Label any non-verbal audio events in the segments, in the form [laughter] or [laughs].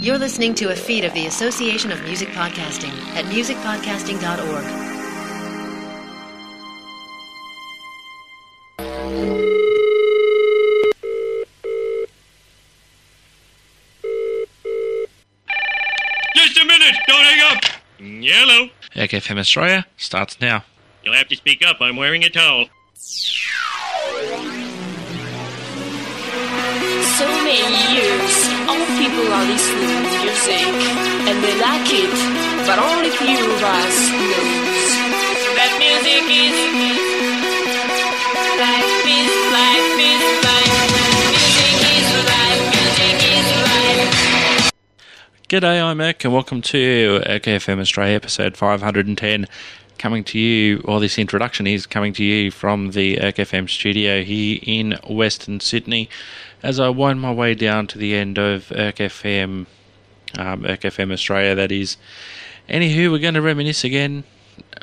You're listening to a feed of the Association of Music Podcasting at musicpodcasting.org. Just a minute! Don't hang up! Yellow. FM Australia starts now. You'll have to speak up. I'm wearing a towel. so many years, all people are listening to music, and they like it, but only few of us knows that music is life is life is life. G'day, I'm Erk, and welcome to FM Australia episode 510. Coming to you, or this introduction is coming to you from the FM studio here in Western Sydney. As I wind my way down to the end of FM, um, FM Australia, that is. Anywho, we're going to reminisce again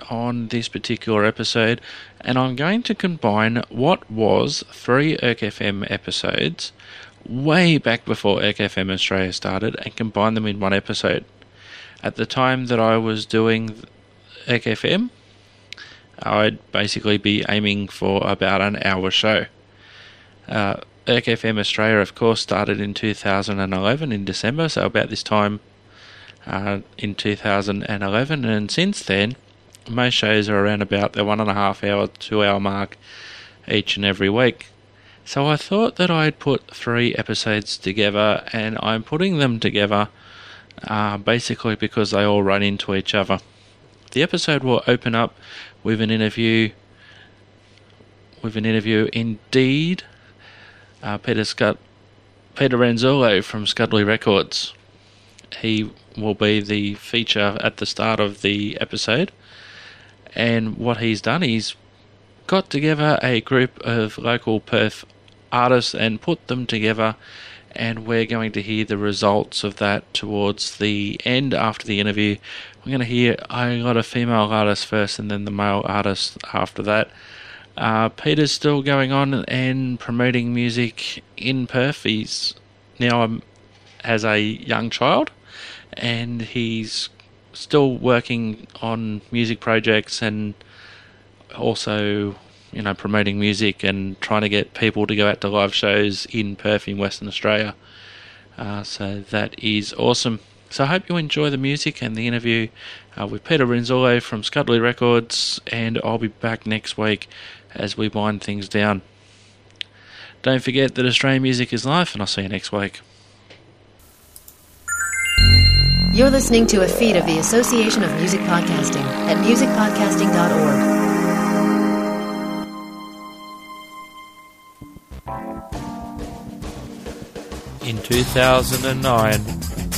on this particular episode, and I'm going to combine what was three FM episodes way back before FM Australia started and combine them in one episode. At the time that I was doing FM, I'd basically be aiming for about an hour show. Uh, FM Australia, of course, started in 2011 in December, so about this time uh, in 2011, and since then, most shows are around about the one and a half hour, two hour mark each and every week. So I thought that I'd put three episodes together, and I'm putting them together uh, basically because they all run into each other. The episode will open up with an interview, with an interview indeed. Uh, Peter Scott, Peter Renzullo from Scudley Records. He will be the feature at the start of the episode, and what he's done, he's got together a group of local Perth artists and put them together and we're going to hear the results of that towards the end after the interview. We're going to hear I got a female artist first and then the male artist after that. Uh, Peter's still going on and promoting music in Perth. He's now um, has a young child and he's still working on music projects and also you know, promoting music and trying to get people to go out to live shows in Perth in Western Australia. Uh, so that is awesome. So I hope you enjoy the music and the interview uh, with Peter Renzullo from Scudley Records, and I'll be back next week as we wind things down. Don't forget that Australian music is life, and I'll see you next week. You're listening to a feed of the Association of Music Podcasting at musicpodcasting.org. In 2009,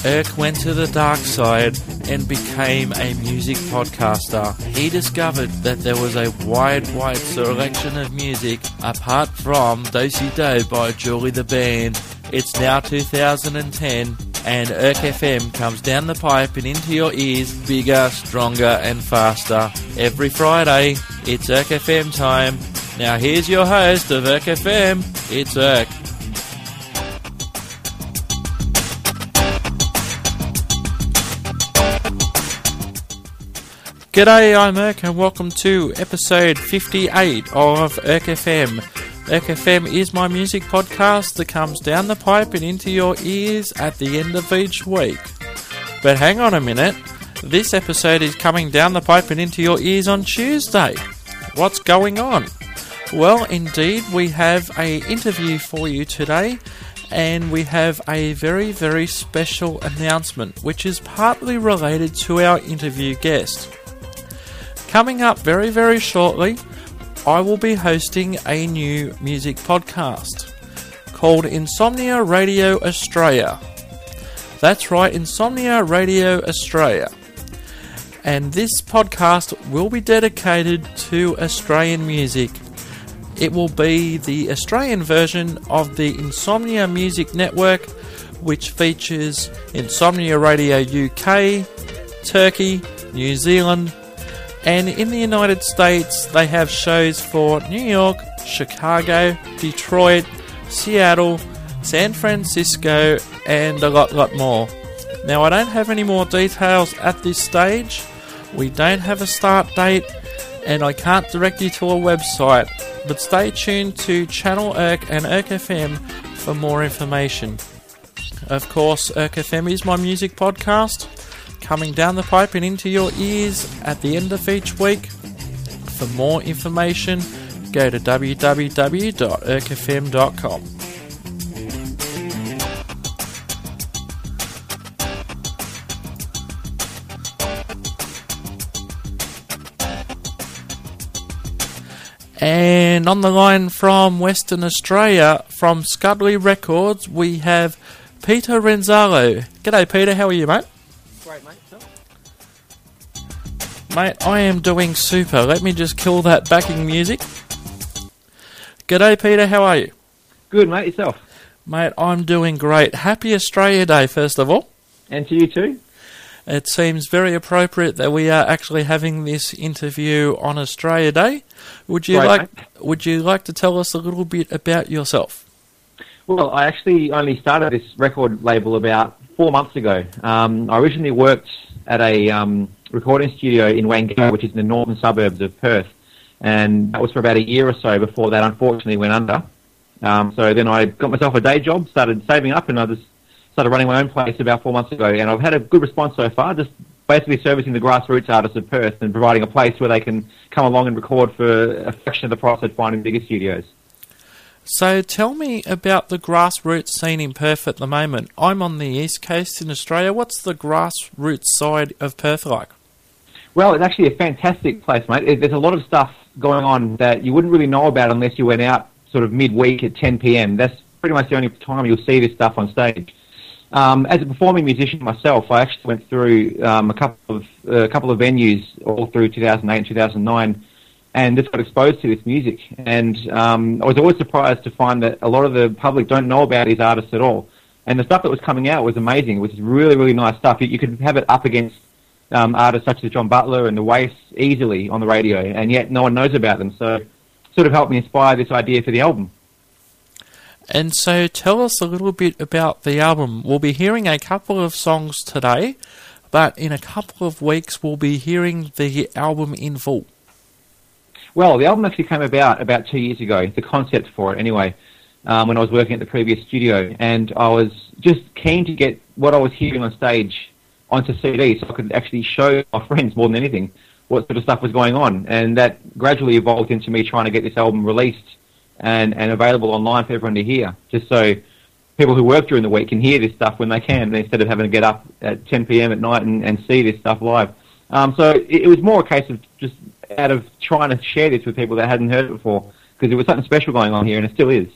Erk went to the dark side and became a music podcaster. He discovered that there was a wide, wide selection of music apart from Dosey Do by Julie the Band. It's now 2010 and Erk FM comes down the pipe and into your ears bigger, stronger and faster. Every Friday, it's Erk FM time. Now here's your host of Erk FM, it's Erk. G'day, I'm Erk and welcome to episode 58 of Erk FM. Erk FM is my music podcast that comes down the pipe and into your ears at the end of each week. But hang on a minute, this episode is coming down the pipe and into your ears on Tuesday. What's going on? Well, indeed, we have a interview for you today and we have a very, very special announcement which is partly related to our interview guest. Coming up very, very shortly, I will be hosting a new music podcast called Insomnia Radio Australia. That's right, Insomnia Radio Australia. And this podcast will be dedicated to Australian music. It will be the Australian version of the Insomnia Music Network, which features Insomnia Radio UK, Turkey, New Zealand, and in the United States, they have shows for New York, Chicago, Detroit, Seattle, San Francisco, and a lot, lot more. Now, I don't have any more details at this stage. We don't have a start date, and I can't direct you to a website. But stay tuned to Channel Erk and Erk FM for more information. Of course, Erk FM is my music podcast, coming down the pipe and into your ears at the end of each week. For more information, go to www.erkfm.com. And on the line from Western Australia, from Scudley Records, we have Peter Renzullo. G'day, Peter. How are you, mate? Great, mate. Mate, I am doing super. Let me just kill that backing music. G'day, Peter. How are you? Good, mate. Yourself. Mate, I'm doing great. Happy Australia Day, first of all. And to you too. It seems very appropriate that we are actually having this interview on Australia Day. Would you Great, like mate. Would you like to tell us a little bit about yourself? Well, I actually only started this record label about four months ago. Um, I originally worked at a um, recording studio in Wangara, which is in the northern suburbs of Perth, and that was for about a year or so before that unfortunately went under. Um, so then I got myself a day job, started saving up, and I just started running my own place about four months ago. And I've had a good response so far, just basically servicing the grassroots artists of Perth and providing a place where they can come along and record for a fraction of the price they'd find in bigger studios. So tell me about the grassroots scene in Perth at the moment. I'm on the east coast in Australia. What's the grassroots side of Perth like? Well, it's actually a fantastic place, mate. There's a lot of stuff going on that you wouldn't really know about unless you went out sort of midweek at 10 p.m. That's pretty much the only time you'll see this stuff on stage. Um, as a performing musician myself, I actually went through um, a couple of uh, a couple of venues all through 2008 and 2009, and just got exposed to this music. And um, I was always surprised to find that a lot of the public don't know about these artists at all. And the stuff that was coming out was amazing. It was really, really nice stuff. You, you could have it up against um, artists such as John Butler and the Waifs easily on the radio, and yet no one knows about them. So, sort of helped me inspire this idea for the album. And so tell us a little bit about the album. We'll be hearing a couple of songs today, but in a couple of weeks we'll be hearing the album in full. Well, the album actually came about about two years ago. The concept for it, anyway, um, when I was working at the previous studio, and I was just keen to get what I was hearing on stage onto CD, so I could actually show my friends more than anything what sort of stuff was going on, and that gradually evolved into me trying to get this album released and and available online for everyone to hear, just so people who work during the week can hear this stuff when they can, instead of having to get up at 10 p.m. at night and, and see this stuff live. Um, so it, it was more a case of just out of trying to share this with people that hadn't heard it before, because there was something special going on here, and it still is.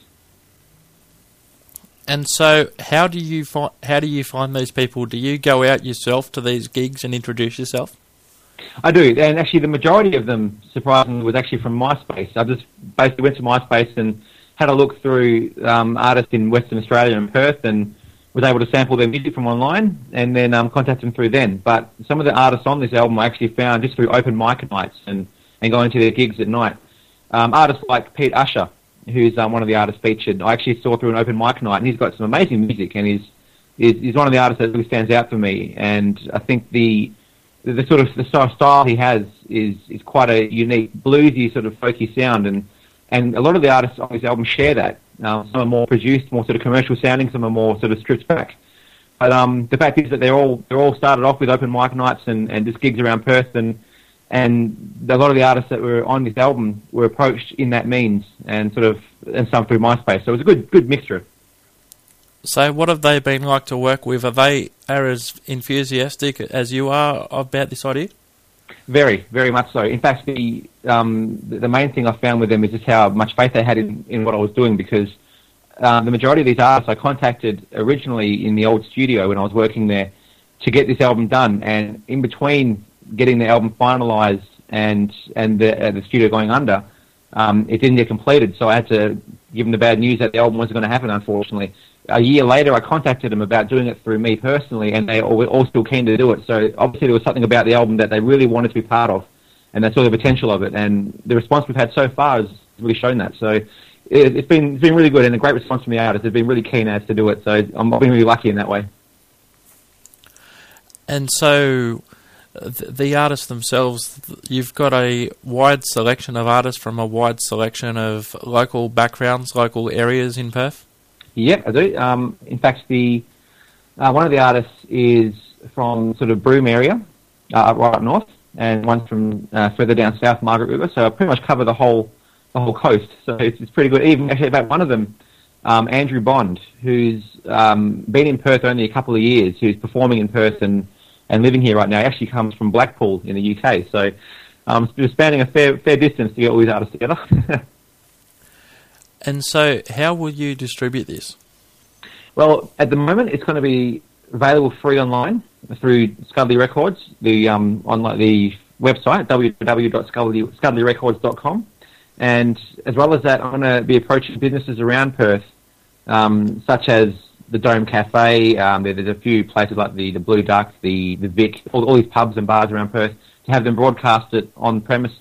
And so how do you find how do you find these people? Do you go out yourself to these gigs and introduce yourself? I do, and actually the majority of them, surprisingly, was actually from MySpace. I just basically went to MySpace and had a look through um, artists in Western Australia and Perth, and was able to sample their music from online, and then um, contact them through then. But some of the artists on this album I actually found just through open mic nights and, and going to their gigs at night. Um, artists like Pete Usher, who's um, one of the artists featured, I actually saw through an open mic night, and he's got some amazing music, and he's he's, he's one of the artists that really stands out for me. And I think the the, sort of the style he has is is quite a unique bluesy sort of folky sound, and and a lot of the artists on this album share that. Um, some are more produced, more sort of commercial sounding, some are more sort of stripped back. But um, the fact is that they're all they're all started off with open mic nights and, and just gigs around Perth, and and a lot of the artists that were on this album were approached in that means, and sort of and some through MySpace. So it was a good good mixture. So what have they been like to work with? Are they are as enthusiastic as you are about this idea? Very, very much so. In fact, the um, the main thing I found with them is just how much faith they had in, in what I was doing because um, the majority of these artists I contacted originally in the old studio when I was working there to get this album done, and in between getting the album finalised and and the uh, the studio going under, um, it didn't get completed. So I had to give them the bad news that the album wasn't going to happen, unfortunately. A year later, I contacted them about doing it through me personally, and they were all still keen to do it. So obviously, there was something about the album that they really wanted to be part of, and they saw the potential of it. And the response we've had so far has really shown that. So it, it, it's been it's been really good and a great response from the artists. They've been really keen as to do it, so I'm, I've been really lucky in that way. And so, th- the artists themselves, you've got a wide selection of artists from a wide selection of local backgrounds, local areas in Perth. Yep, I do. Um, in fact, the uh, one of the artists is from sort of Broome area, uh, right up north, and one's from uh, further down south, Margaret River. So I pretty much cover the whole the whole coast. So it's, it's pretty good. Even actually, about one of them, um, Andrew Bond, who's um, been in Perth only a couple of years, who's performing in Perth and, and living here right now, actually comes from Blackpool in the UK. So um, spanning a fair fair distance to get all these artists together. [laughs] And so, how will you distribute this? Well, at the moment, it's going to be available free online through Scudley Records, the um, online the website www.scudleyrecords.com, and as well as that, I'm going to be approaching businesses around Perth, um, such as the Dome Cafe. Um, there, there's a few places like the, the Blue Duck, the the Vic, all, all these pubs and bars around Perth to have them broadcast it on premise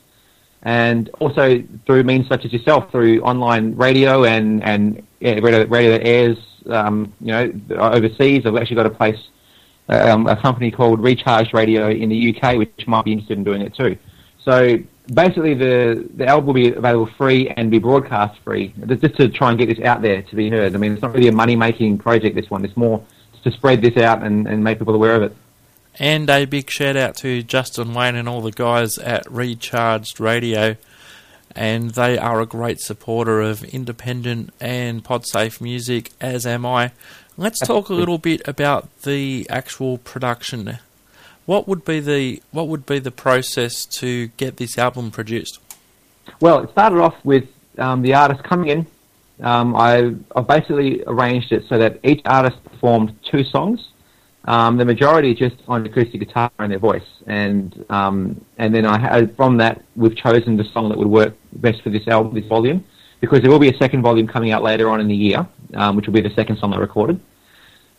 and also through means such as yourself, through online radio and and yeah, radio, radio that airs, um, you know, overseas. I've actually got a place, um, a company called Recharge Radio in the UK, which might be interested in doing it too. So basically, the the album will be available free and be broadcast free, just to try and get this out there to be heard. I mean, it's not really a money making project. This one, it's more to spread this out and, and make people aware of it. And a big shout out to Justin Wayne and all the guys at Recharged Radio. And they are a great supporter of independent and podsafe music, as am I. Let's talk a little bit about the actual production. What would be the what would be the process to get this album produced? Well, it started off with um, the artist coming in. Um, I, I basically arranged it so that each artist performed two songs. Um, the majority just on acoustic guitar and their voice, and um, and then I had from that we've chosen the song that would work best for this album, this volume, because there will be a second volume coming out later on in the year, um, which will be the second song I recorded.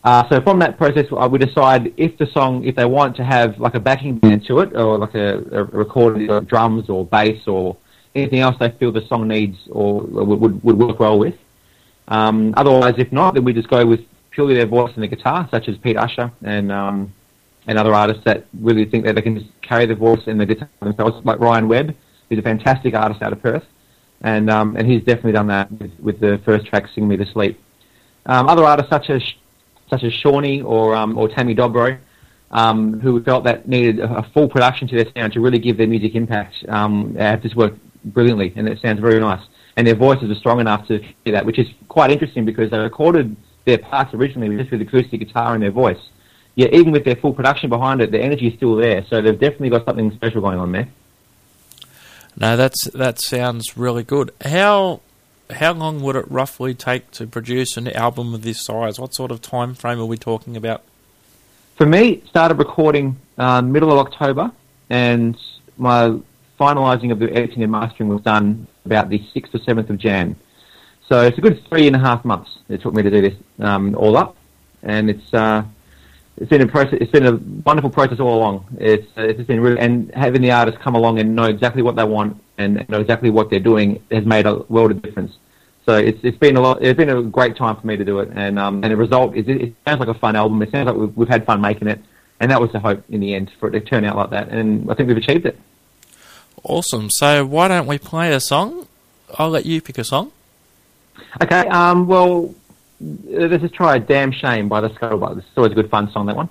Uh, so from that process, I would decide if the song, if they want to have like a backing band to it, or like a, a recorded of drums or bass or anything else they feel the song needs or would, would, would work well with. Um, otherwise, if not, then we just go with purely their voice and the guitar, such as Pete Usher and um, and other artists that really think that they can just carry the voice and the guitar themselves, like Ryan Webb, who's a fantastic artist out of Perth, and um, and he's definitely done that with, with the first track, "Sing Me to Sleep." Um, other artists such as such as Shawnee or um, or Tammy Dobro, um, who felt that needed a, a full production to their sound to really give their music impact, um, have just worked brilliantly, and it sounds very nice. And their voices are strong enough to do that, which is quite interesting because they recorded their parts originally just with acoustic guitar and their voice. Yet even with their full production behind it, the energy is still there. So they've definitely got something special going on there. No, that's that sounds really good. How how long would it roughly take to produce an album of this size? What sort of time frame are we talking about? For me, started recording uh, middle of October, and my finalising of the editing and mastering was done about the sixth or seventh of Jan. So it's a good three and a half months it took me to do this um, all up, and it's uh, it's been a process. It's been a wonderful process all along. It's uh, it's been really and having the artists come along and know exactly what they want and know exactly what they're doing has made a world of difference. So it's it's been a lot. It's been a great time for me to do it, and um, and the result is it, it sounds like a fun album. It sounds like we've, we've had fun making it, and that was the hope in the end for it to turn out like that. And I think we've achieved it. Awesome. So why don't we play a song? I'll let you pick a song. Okay. Um. Well, let's just try "Damn Shame" by the Scuttlebutt. It's always a good fun song. That one.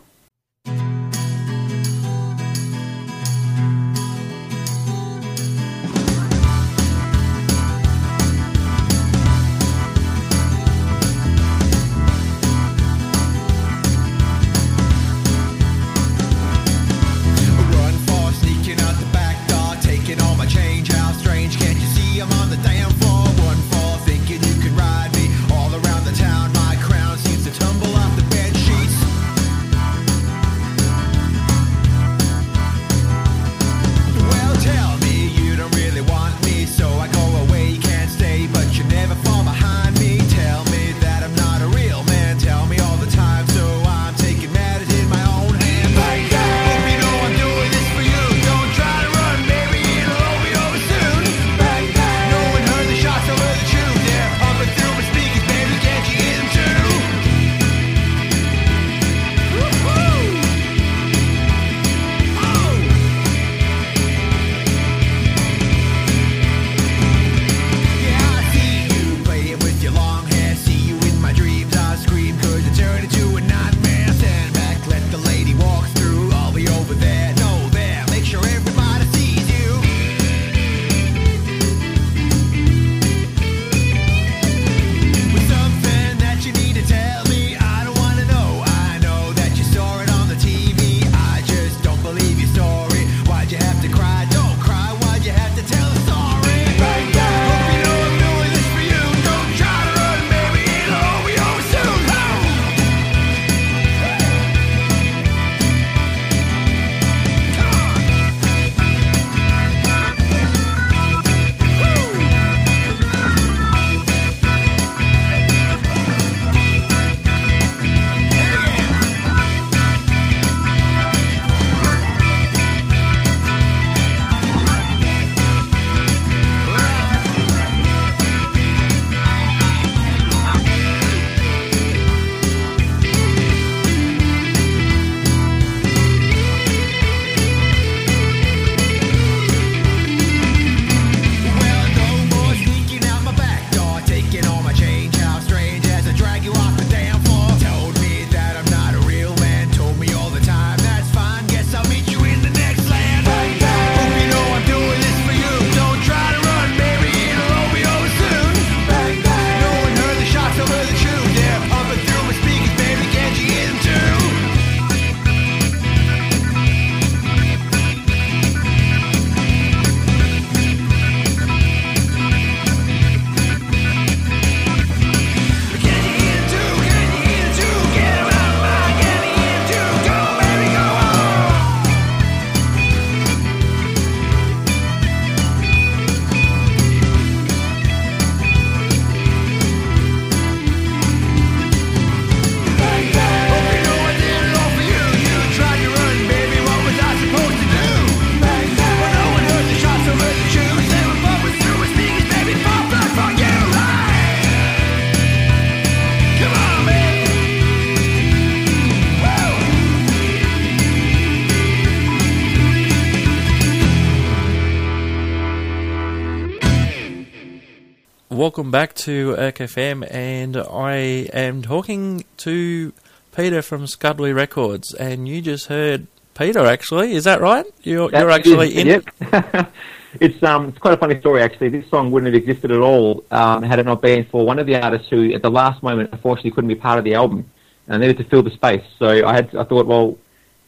Welcome back to FM, and I am talking to Peter from Scudley Records, and you just heard Peter. Actually, is that right? You're, That you're is- actually in. Yep. [laughs] it's um, it's quite a funny story actually. This song wouldn't have existed at all um, had it not been for one of the artists who, at the last moment, unfortunately couldn't be part of the album and needed to fill the space. So I had, I thought, well,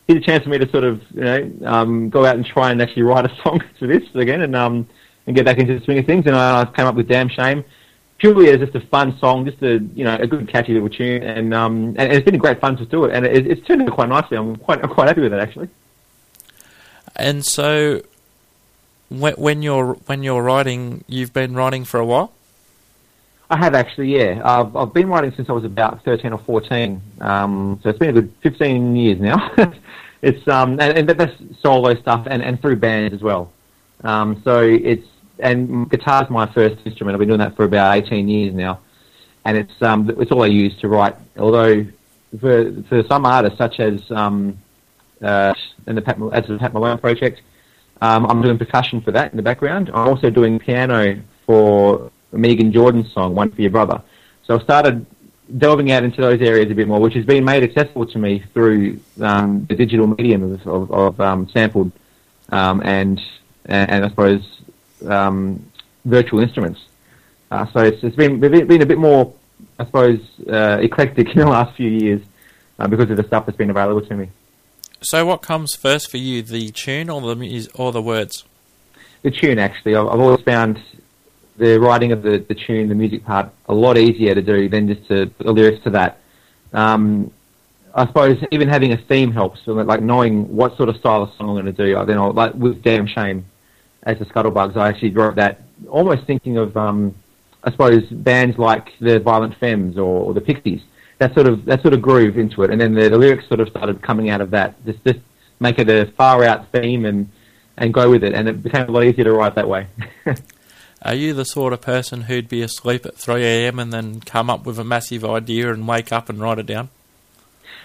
here's a chance for me to sort of, you know, um, go out and try and actually write a [laughs] song for this again and um, and get back into the swing of things. And I, I came up with "Damn Shame." Purely as just a fun song, just a you know a good catchy little tune, and um and it's been a great fun to do it, and it, it's turned out quite nicely. I'm quite I'm quite happy with it actually. And so, when, when you're when you're writing, you've been writing for a while. I have actually, yeah. I've, I've been writing since I was about 13 or 14. Um, so it's been a good 15 years now. [laughs] it's, um, and, and that's solo stuff and, and through bands as well. Um, so it's, and guitar's my first instrument. I've been doing that for about 18 years now. And it's, um, it's all I use to write. Although for, for some artists, such as, um, uh, in the Pat, as the Pat Malone project, um, I'm doing percussion for that in the background. I'm also doing piano for Megan Jordan's song, One for Your Brother. So I started delving out into those areas a bit more, which has been made accessible to me through um, the digital medium of, of, of um, sampled um, and, and I suppose um, virtual instruments. Uh, so it's, it's been, been a bit more, I suppose, uh, eclectic [laughs] in the last few years uh, because of the stuff that's been available to me. So, what comes first for you, the tune or the or the words? the tune actually. I've, I've always found the writing of the, the tune, the music part, a lot easier to do than just to put the lyrics to that. Um, I suppose even having a theme helps, like knowing what sort of style of song I'm going to do. I Then, I'll, like with "Damn Shame" as the Scuttlebugs, I actually wrote that almost thinking of, um, I suppose, bands like the Violent Femmes or, or the Pixies. That sort of that sort of groove into it, and then the, the lyrics sort of started coming out of that. Just just make it a far out theme and and go with it, and it became a lot easier to write that way. [laughs] Are you the sort of person who'd be asleep at 3 a.m. and then come up with a massive idea and wake up and write it down?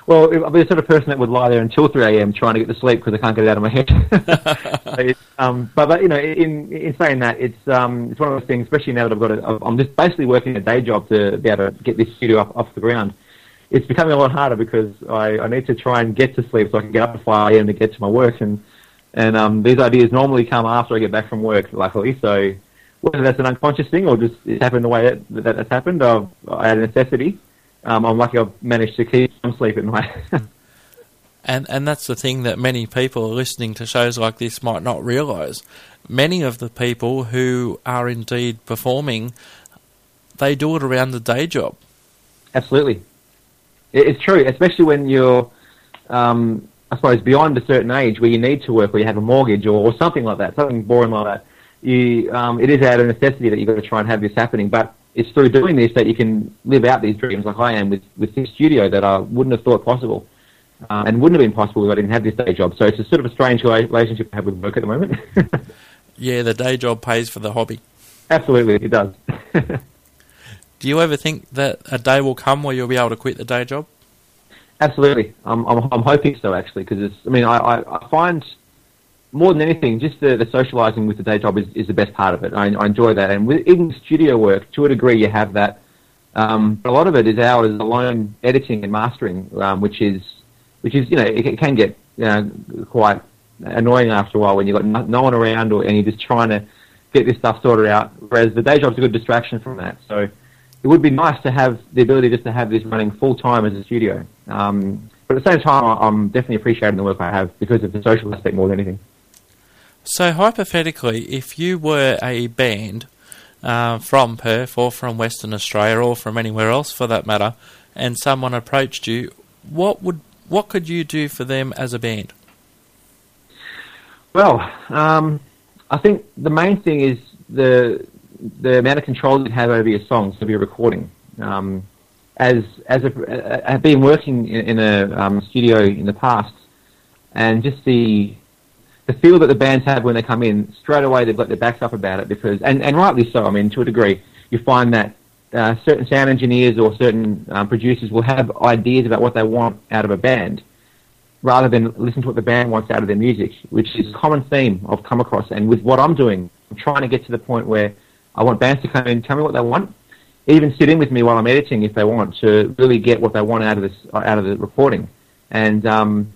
Well, I'll be the sort of person that would lie there until 3 a.m. trying to get to sleep because I can't get it out of my head. [laughs] Um, but, but you know, in in saying that, it's um, it's one of those things. Especially now that I've got it, I'm just basically working a day job to be able to get this studio up off the ground. It's becoming a lot harder because I, I need to try and get to sleep so I can get up at 5 a.m. to get to my work, and and um, these ideas normally come after I get back from work, luckily. So whether that's an unconscious thing or just it's happened the way that, that that's happened, I've, I had a necessity. Um, I'm lucky I've managed to keep some sleep at night. [laughs] And and that's the thing that many people listening to shows like this might not realise. Many of the people who are indeed performing, they do it around the day job. Absolutely, it's true, especially when you're, um, I suppose, beyond a certain age where you need to work, or you have a mortgage, or, or something like that, something boring like that. You, um, it is out of necessity that you've got to try and have this happening, but it's through doing this that you can live out these dreams, like I am with with this studio that I wouldn't have thought possible. Um, and wouldn't have been possible if I didn't have this day job. So it's a sort of a strange relationship I have with work at the moment. [laughs] Yeah, the day job pays for the hobby. Absolutely, it does. [laughs] Do you ever think that a day will come where you'll be able to quit the day job? Absolutely, I'm I'm, I'm hoping so actually because it's. I mean, I, I, I find more than anything, just the, the socialising with the day job is, is the best part of it. I, I enjoy that, and with even studio work, to a degree, you have that. Um, but a lot of it is hours alone editing and mastering, um, which is which is you know it, it can get you know, quite annoying after a while when you've got no, no one around or and you're just trying to get this stuff sorted out. Whereas the day job's a good distraction from that. So it would be nice to have the ability just to have this running full time as a studio. Um, but at the same time, I'm definitely appreciating the work I have because of the social aspect more than anything. So, hypothetically, if you were a band uh, from Perth or from Western Australia or from anywhere else for that matter, and someone approached you, what would what could you do for them as a band? Well, um, I think the main thing is the the amount of control you have over your songs, over your recording. Um, as as a, I've been working in, in a um, studio in the past, and just the the feel that the bands have when they come in, straight away they've got their backs up about it because, and, and rightly so. I mean, to a degree, you find that uh, certain sound engineers or certain um, producers will have ideas about what they want out of a band, rather than listen to what the band wants out of their music, which is a common theme I've come across. And with what I'm doing, I'm trying to get to the point where I want bands to come in, and tell me what they want, even sit in with me while I'm editing if they want to really get what they want out of this out of the recording. And um,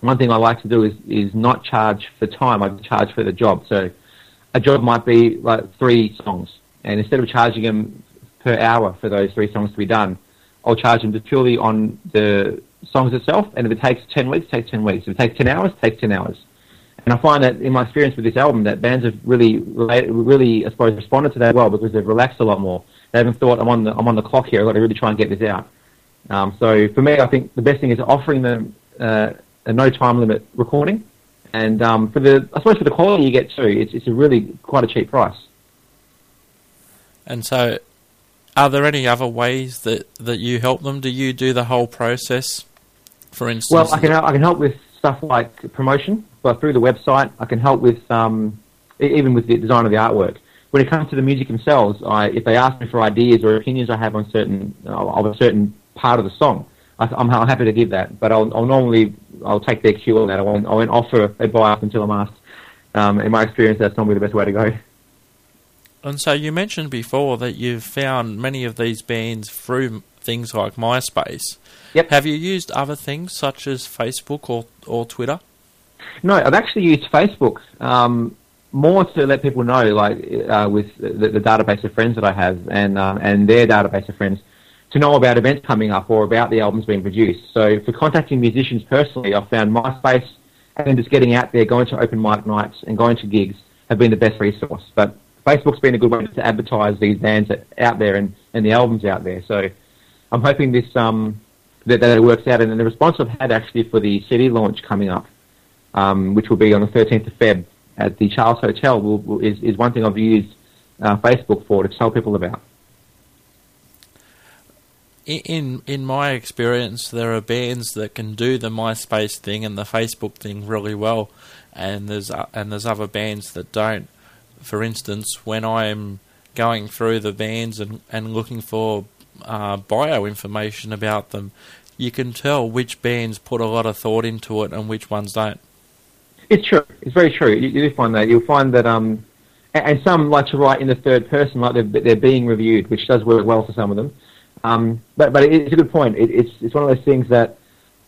one thing I like to do is is not charge for time. I charge for the job. So a job might be like three songs, and instead of charging them per hour for those three songs to be done, I'll charge them just purely on the songs itself. And if it takes ten weeks, takes ten weeks. If it takes ten hours, it takes ten hours. And I find that in my experience with this album, that bands have really, really, I suppose, responded to that well because they've relaxed a lot more. They haven't thought, "I'm on the, I'm on the clock here. I've got to really try and get this out." Um, so for me, I think the best thing is offering them uh, a no time limit recording, and um, for the, I suppose, for the quality you get too, it's, it's a really quite a cheap price. And so, are there any other ways that, that you help them? Do you do the whole process? For instance, Well, I can I can help with stuff like promotion, but through the website, I can help with um, even with the design of the artwork. When it comes to the music themselves, I, if they ask me for ideas or opinions I have on certain of a certain part of the song, I, I'm happy to give that. But I'll, I'll normally I'll take their cue on that. I won't, I won't offer advice until I'm asked. Um, in my experience, that's normally the best way to go. And so you mentioned before that you've found many of these bands through things like MySpace. Yep. Have you used other things such as Facebook or, or Twitter? No, I've actually used Facebook um, more to let people know, like uh, with the, the database of friends that I have and um, and their database of friends, to know about events coming up or about the albums being produced. So for contacting musicians personally, I've found MySpace and then just getting out there, going to open mic nights and going to gigs have been the best resource. But Facebook's been a good way to advertise these bands out there and, and the albums out there. So I'm hoping this um, that, that it works out. And the response I've had actually for the CD launch coming up um, which will be on the 13th of Feb at the Charles Hotel, will, will, is, is one thing I've used uh, Facebook for to tell people about. In in my experience, there are bands that can do the MySpace thing and the Facebook thing really well, and there's uh, and there's other bands that don't. For instance, when I'm going through the bands and, and looking for uh, bio information about them, you can tell which bands put a lot of thought into it and which ones don't. It's true. It's very true. You, you do find that. You'll find that, um, and some like to write in the third person, like they're, they're being reviewed, which does work well for some of them. Um, but but it's a good point. It, it's it's one of those things that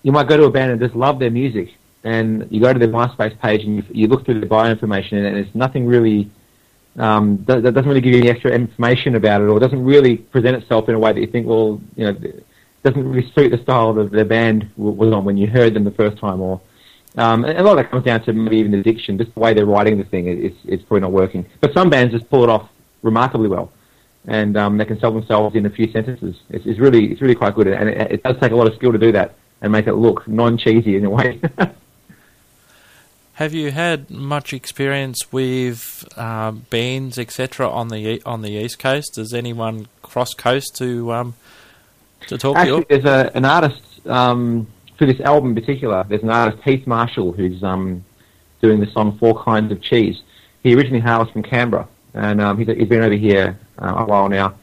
you might go to a band and just love their music, and you go to their MySpace page and you, you look through the bio information, and it's nothing really um, that, that doesn't really give you any extra information about it, or doesn't really present itself in a way that you think, well, you know, doesn't really suit the style that the band was on when you heard them the first time, or um, and a lot of that comes down to maybe even the diction, just the way they're writing the thing. It, it's it's probably not working. But some bands just pull it off remarkably well, and um, they can sell themselves in a few sentences. It's, it's really it's really quite good, and it, it does take a lot of skill to do that and make it look non-cheesy in a way. [laughs] Have you had much experience with uh, bands, etc., on the on the East Coast? Does anyone cross coast to um, to talk Actually, to you? there's a, an artist um, for this album in particular. There's an artist, Heath Marshall, who's um, doing the song Four Kinds of Cheese. He originally hails from Canberra, and um, he's, he's been over here uh, a while now.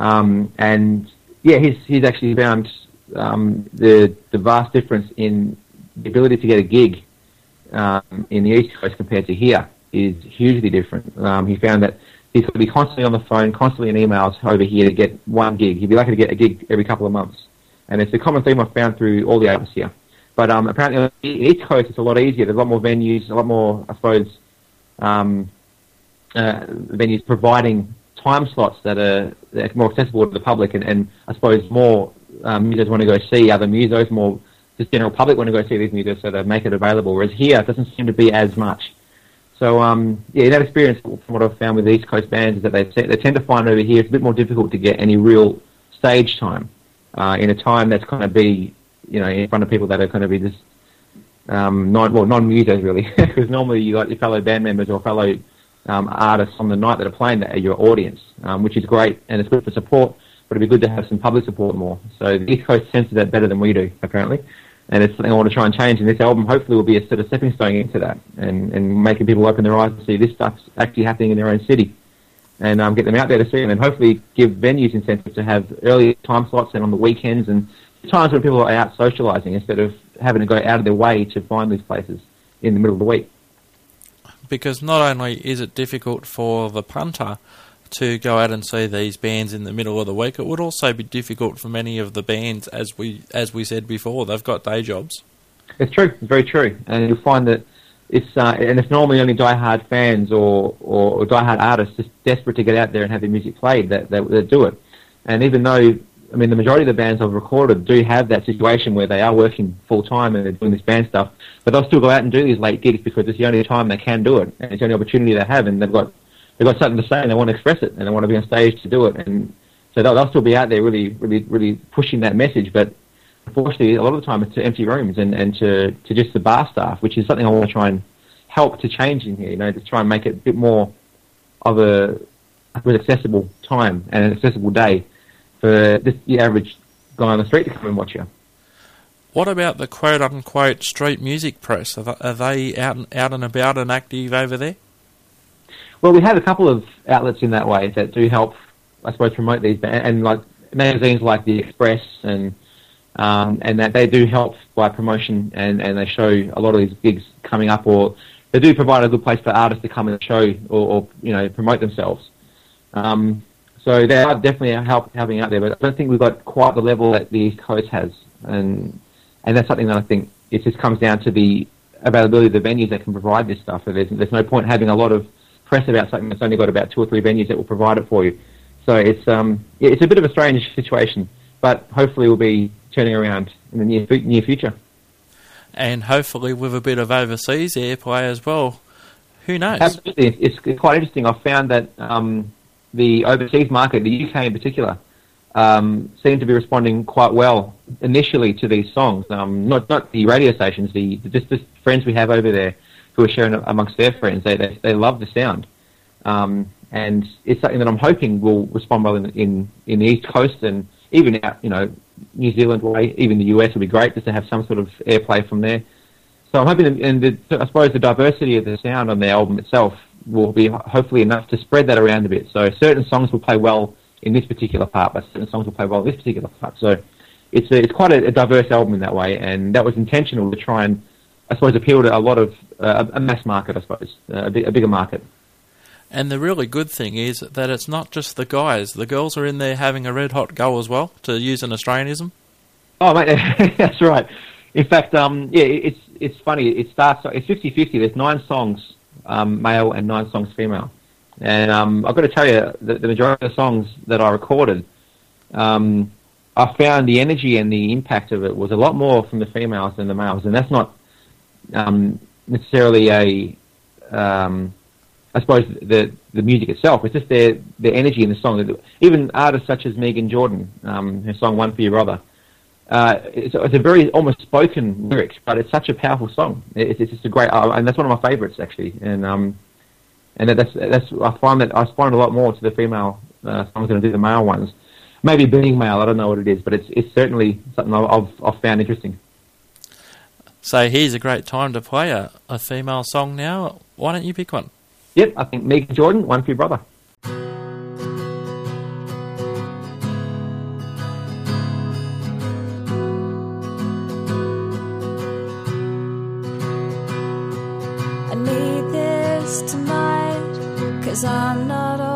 Um, and yeah, he's he's actually found um, the the vast difference in the ability to get a gig um, in the East Coast compared to here is hugely different. Um, he found that he's got to be constantly on the phone, constantly in emails over here to get one gig. He'd be lucky to get a gig every couple of months. And it's a common theme I've found through all the artists here. But um, apparently on the East Coast it's a lot easier. There's a lot more venues, a lot more, I suppose, um, uh, venues providing time slots that are, that are more accessible to the public and, and I suppose more um, musos want to go see other musos, more just general public want to go see these musos so they make it available. Whereas here it doesn't seem to be as much. So um, yeah, that experience from what I've found with the East Coast bands is that they, they tend to find over here it's a bit more difficult to get any real stage time uh, in a time that's going to be you know in front of people that are going to be just um, non well non musos really [laughs] because normally you got your fellow band members or fellow um, artists on the night that are playing that are your audience, um, which is great and it's good for support. But it'd be good to have some public support more. So the East Coast senses that better than we do apparently and it's something I want to try and change. And this album hopefully will be a sort of stepping stone into that, and, and making people open their eyes and see this stuff's actually happening in their own city, and um, get them out there to see it, and hopefully give venues incentive to have earlier time slots and on the weekends and times when people are out socialising instead of having to go out of their way to find these places in the middle of the week. Because not only is it difficult for the punter, to go out and see these bands in the middle of the week. It would also be difficult for many of the bands, as we as we said before, they've got day jobs. It's true, it's very true, and you'll find that it's uh, and it's normally only diehard fans or, or, or diehard artists just desperate to get out there and have their music played that, that that do it. And even though I mean the majority of the bands I've recorded do have that situation where they are working full time and they're doing this band stuff, but they'll still go out and do these late gigs because it's the only time they can do it and it's the only opportunity they have, and they've got they've got something to say and they want to express it and they want to be on stage to do it, and so they'll, they'll still be out there really really really pushing that message, but unfortunately, a lot of the time it's to empty rooms and, and to, to just the bar staff, which is something I want to try and help to change in here, you know, to try and make it a bit more of a an accessible time and an accessible day for this, the average guy on the street to come and watch you. What about the quote unquote street music press? Are they, out and, out and about and active over there? Well, we have a couple of outlets in that way that do help, I suppose, promote these, and, and like magazines like the X-Press and um, and that they do help by promotion and, and they show a lot of these gigs coming up or they do provide a good place for artists to come and show or, or you know promote themselves. Um, so they are definitely help, helping out there, but I don't think we've got quite the level that the East Coast has, and and that's something that I think it just comes down to the availability of the venues that can provide this stuff. So there's there's no point having a lot of press about something that's only got about two or three venues that will provide it for you. So it's um it's a bit of a strange situation, but hopefully we'll be turning around in the near near future. And hopefully with a bit of overseas airplay as well. Who knows? Absolutely, it's, it's quite interesting. I've found that um, the overseas market, the UK in particular, um, seem to be responding quite well initially to these songs. Um, not not the radio stations, the, the just the friends we have over there who are sharing amongst their friends. They they, they love the sound, um, and it's something that I'm hoping will respond well in in, in the East Coast and even out you know New Zealand way, even the US would be great just to have some sort of airplay from there. So I'm hoping, and the, I suppose the diversity of the sound on the album itself will be hopefully enough to spread that around a bit. So certain songs will play well in this particular part, but certain songs will play well in this particular part. So it's a, it's quite a, a diverse album in that way, and that was intentional to try and I suppose appeal to a lot of uh, a mass market, I suppose, a, a bigger market. And the really good thing is that it's not just the guys. The girls are in there having a red hot go as well, to use an Australianism. Oh, mate, [laughs] that's right. In fact, um, yeah, it's it's funny. It starts. It's 50-50. There's nine songs um, male and nine songs female, and um, I've got to tell you, the, the majority of the songs that I recorded, um, I found the energy and the impact of it was a lot more from the females than the males, and that's not um, necessarily a um, I suppose the the music itself. It's just their their energy in the song. Even artists such as Megan Jordan, um, her song "One for Your Brother," uh, it's, it's a very almost spoken lyric, but it's such a powerful song. It's, it's just a great, uh, and that's one of my favourites actually. And um, and that's that's I find that I respond a lot more to the female uh, songs than I do the male ones. Maybe being male, I don't know what it is, but it's it's certainly something I've I've, I've found interesting. So here's a great time to play a, a female song now. Why don't you pick one? Yep, I think Megan Jordan, "One for Your Brother." Cause I'm not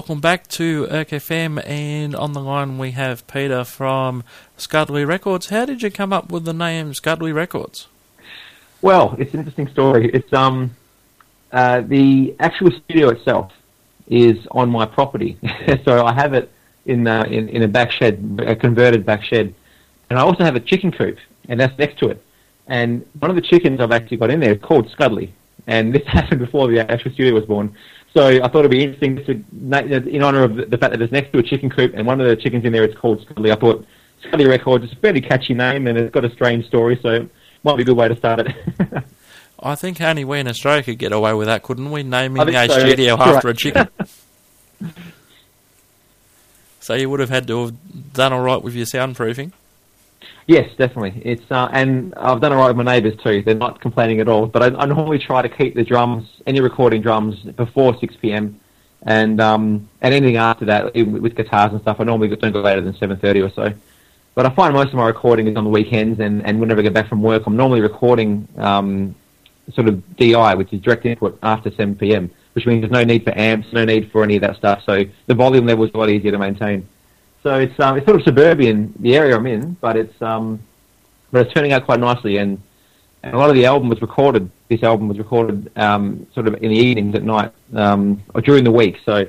Welcome back to Erk FM, and on the line we have Peter from Scudley Records. How did you come up with the name Scudley Records? Well, it's an interesting story. It's um, uh, the actual studio itself is on my property, [laughs] so I have it in, uh, in in a back shed, a converted back shed, and I also have a chicken coop, and that's next to it. And one of the chickens I've actually got in there is called Scudley, and this [laughs] happened before the actual studio was born. So I thought it'd be interesting to, in honor of the fact that it's next to a chicken coop, and one of the chickens in there is called Scudley. I thought Scudley Records is a fairly catchy name, and it's got a strange story, so it might be a good way to start it. [laughs] I think only we in Australia could get away with that, couldn't we? Naming a so, studio yeah. after a chicken. [laughs] so you would have had to have done all right with your soundproofing. Yes, definitely. It's uh, and I've done all right with my neighbours too. They're not complaining at all. But I, I normally try to keep the drums, any recording drums, before six pm, and um, and anything after that, with guitars and stuff, I normally don't go later than seven thirty or so. But I find most of my recording is on the weekends, and, and whenever I get back from work, I'm normally recording um, sort of DI, which is direct input after seven pm, which means there's no need for amps, no need for any of that stuff. So the volume level is a lot easier to maintain. So it's um, it's sort of suburban, the area I'm in, but it's um, but it's turning out quite nicely. And, and a lot of the album was recorded. This album was recorded um, sort of in the evenings at night um, or during the week. So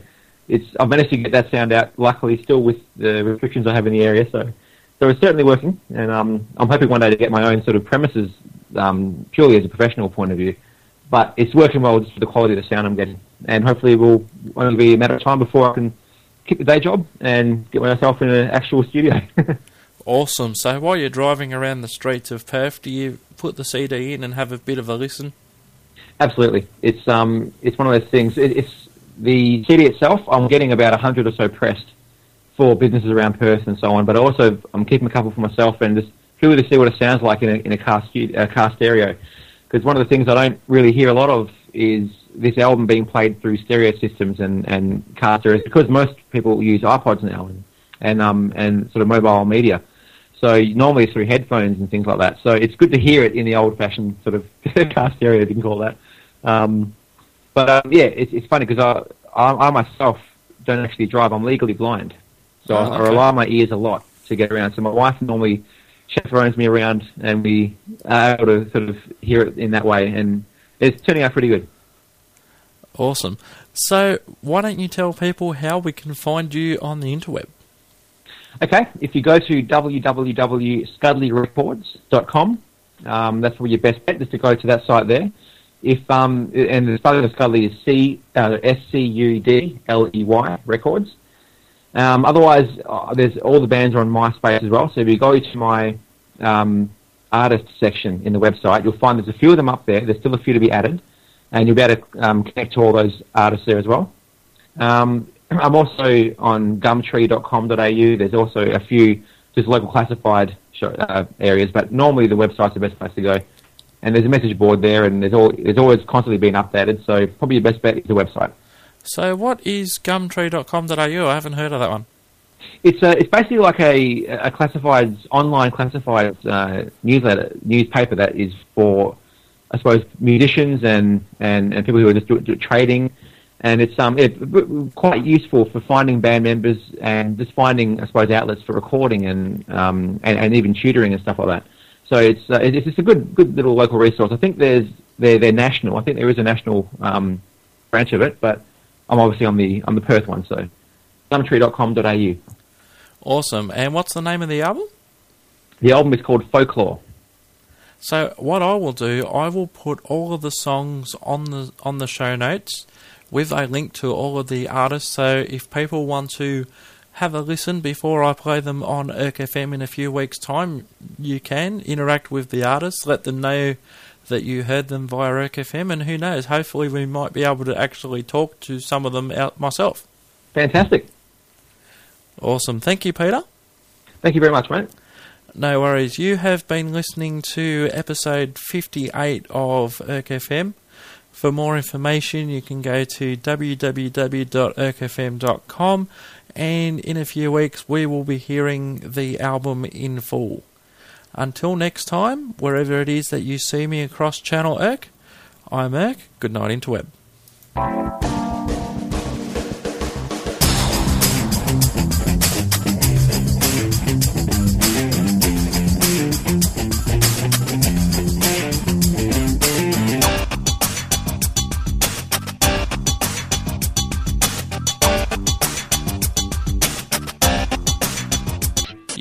it's I've managed to get that sound out. Luckily, still with the restrictions I have in the area. So so it's certainly working. And um, I'm hoping one day to get my own sort of premises um, purely as a professional point of view. But it's working well just for the quality of the sound I'm getting. And hopefully, it will only be a matter of time before I can keep the day job and get myself in an actual studio. [laughs] Awesome. So while you're driving around the streets of Perth, do you put the CD in and have a bit of a listen? Absolutely, it's um, it's one of those things. It, it's the CD itself. I'm getting about hundred or so pressed for businesses around Perth and so on. But also, I'm keeping a couple for myself and just purely to see what it sounds like in a in a car stu- a car stereo. Because one of the things I don't really hear a lot of is this album being played through stereo systems and and car stereos. Because most people use iPods now and and um and sort of mobile media. So normally it's through headphones and things like that. So it's good to hear it in the old-fashioned sort of [laughs] car stereo, if you can call that. Um, but um, yeah, it's, it's funny because I, I, I myself don't actually drive. I'm legally blind, so I, Oh, I okay. rely on my ears a lot to get around. So my wife normally chaperones me around, and we are able to sort of hear it in that way, and it's turning out pretty good. Awesome. So why don't you tell people how we can find you on the interweb? Okay, if you go to www.scudleyrecords.com, um, that's probably your best bet, just to go to that site there. If um, and the spelling of Scudley is C uh, S C U D L E Y Records. Um, otherwise, uh, there's all the bands are on MySpace as well. So if you go to my um, artist section in the website, you'll find there's a few of them up there. There's still a few to be added, and you'll be able to um, connect to all those artists there as well. Um, I'm also on gumtree.com.au. There's also a few just local classified show, uh, areas, but normally the website's the best place to go. And there's a message board there, and there's, all, there's always constantly being updated. So probably your best bet is the website. So what is gumtree.com.au? I haven't heard of that one. It's a, it's basically like a, a classified online classified uh, newsletter newspaper that is for I suppose musicians and, and, and people who are just do, do trading, and it's um it, quite useful for finding band members and just finding I suppose outlets for recording and um and, and even tutoring and stuff like that. So it's uh, it's it's a good good little local resource. I think there's they're they're national. I think there is a national um, branch of it, but I'm obviously on the on the Perth one. So gumtree.com.au. Awesome. And what's the name of the album? The album is called Folklore. So what I will do, I will put all of the songs on the on the show notes with a link to all of the artists. So if people want to have a listen before I play them on Erk FM in a few weeks' time, you can interact with the artists, let them know that you heard them via Erk FM, and who knows, hopefully we might be able to actually talk to some of them out myself. Fantastic. Awesome. Thank you, Peter. Thank you very much, mate. No worries. You have been listening to episode 58 of Erk FM. For more information, you can go to www.erkfm.com and in a few weeks we will be hearing the album in full. Until next time, wherever it is that you see me across Channel Erk, I'm Erk. Good night, Interweb.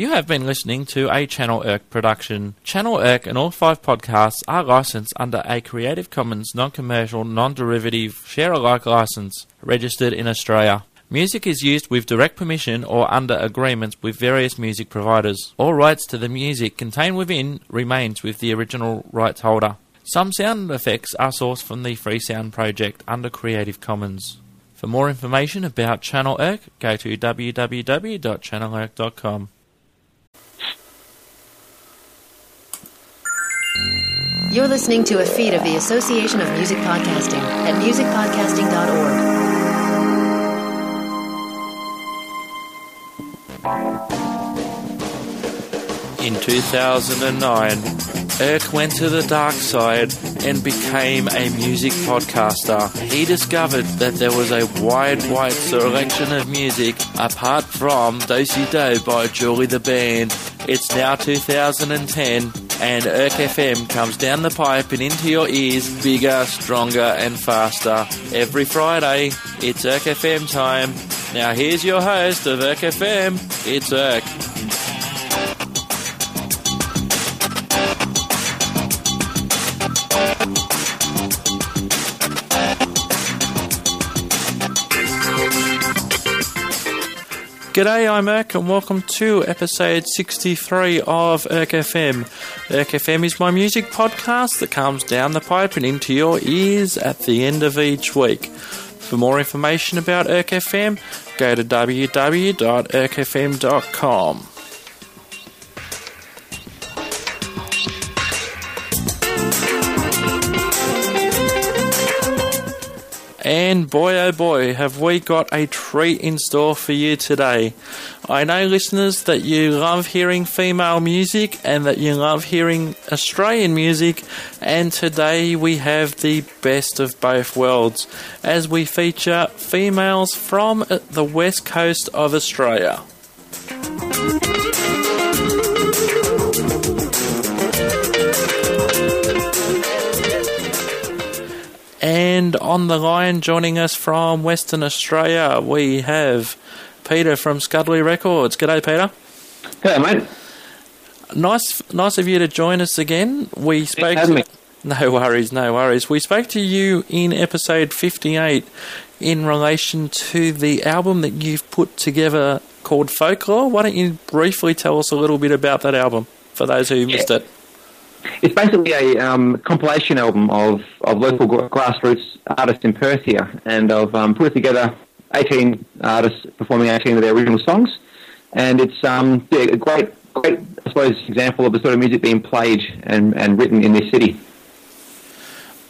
You have been listening to a Channel Erk production. Channel Erk and all five podcasts are licensed under a Creative Commons non commercial, non derivative, share alike license, registered in Australia. Music is used with direct permission or under agreements with various music providers. All rights to the music contained within remains with the original rights holder. Some sound effects are sourced from the Free Sound Project under Creative Commons. For more information about Channel Erk, go to www.channelerk.com. You're listening to a feed of the Association of Music Podcasting at musicpodcasting.org. In 2009, Erk went to the dark side and became a music podcaster. He discovered that there was a wide, wide selection of music apart from Dosey Do by Julie the Band. It's now 2010 and Erk FM comes down the pipe and into your ears bigger, stronger and faster. Every Friday, it's Erk FM time. Now here's your host of Erk FM, it's Erk. G'day, I'm Erk, and welcome to episode 63 of Erk FM. Erk FM is my music podcast that comes down the pipe and into your ears at the end of each week. For more information about Erk FM, go to www.erkfm.com. And boy, oh boy, have we got a treat in store for you today. I know, listeners, that you love hearing female music and that you love hearing Australian music, and today we have the best of both worlds as we feature females from the west coast of Australia. On the line, joining us from Western Australia, we have Peter from Scudley Records. G'day, Peter. Hello, mate. Nice, nice of you to join us again. We spoke. me. No worries, no worries. We spoke to you in episode fifty-eight in relation to the album that you've put together called Folklore. Why don't you briefly tell us a little bit about that album for those who missed it? It's basically a um, compilation album of, of local grassroots artists in Perth here, and I've um, put together 18 artists performing 18 of their original songs, and it's um, yeah, a great, great, I suppose, example of the sort of music being played and, and written in this city.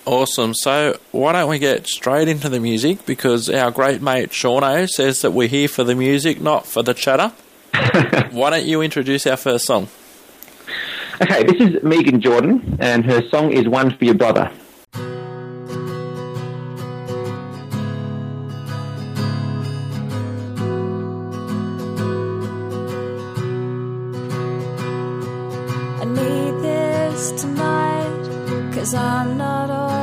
Awesome. So why don't we get straight into the music? Because our great mate Shauno says that we're here for the music, not for the chatter. [laughs] why don't you introduce our first song? Okay, this is Megan Jordan, and her song is One for Your Brother. I need this tonight, cause I'm not alright,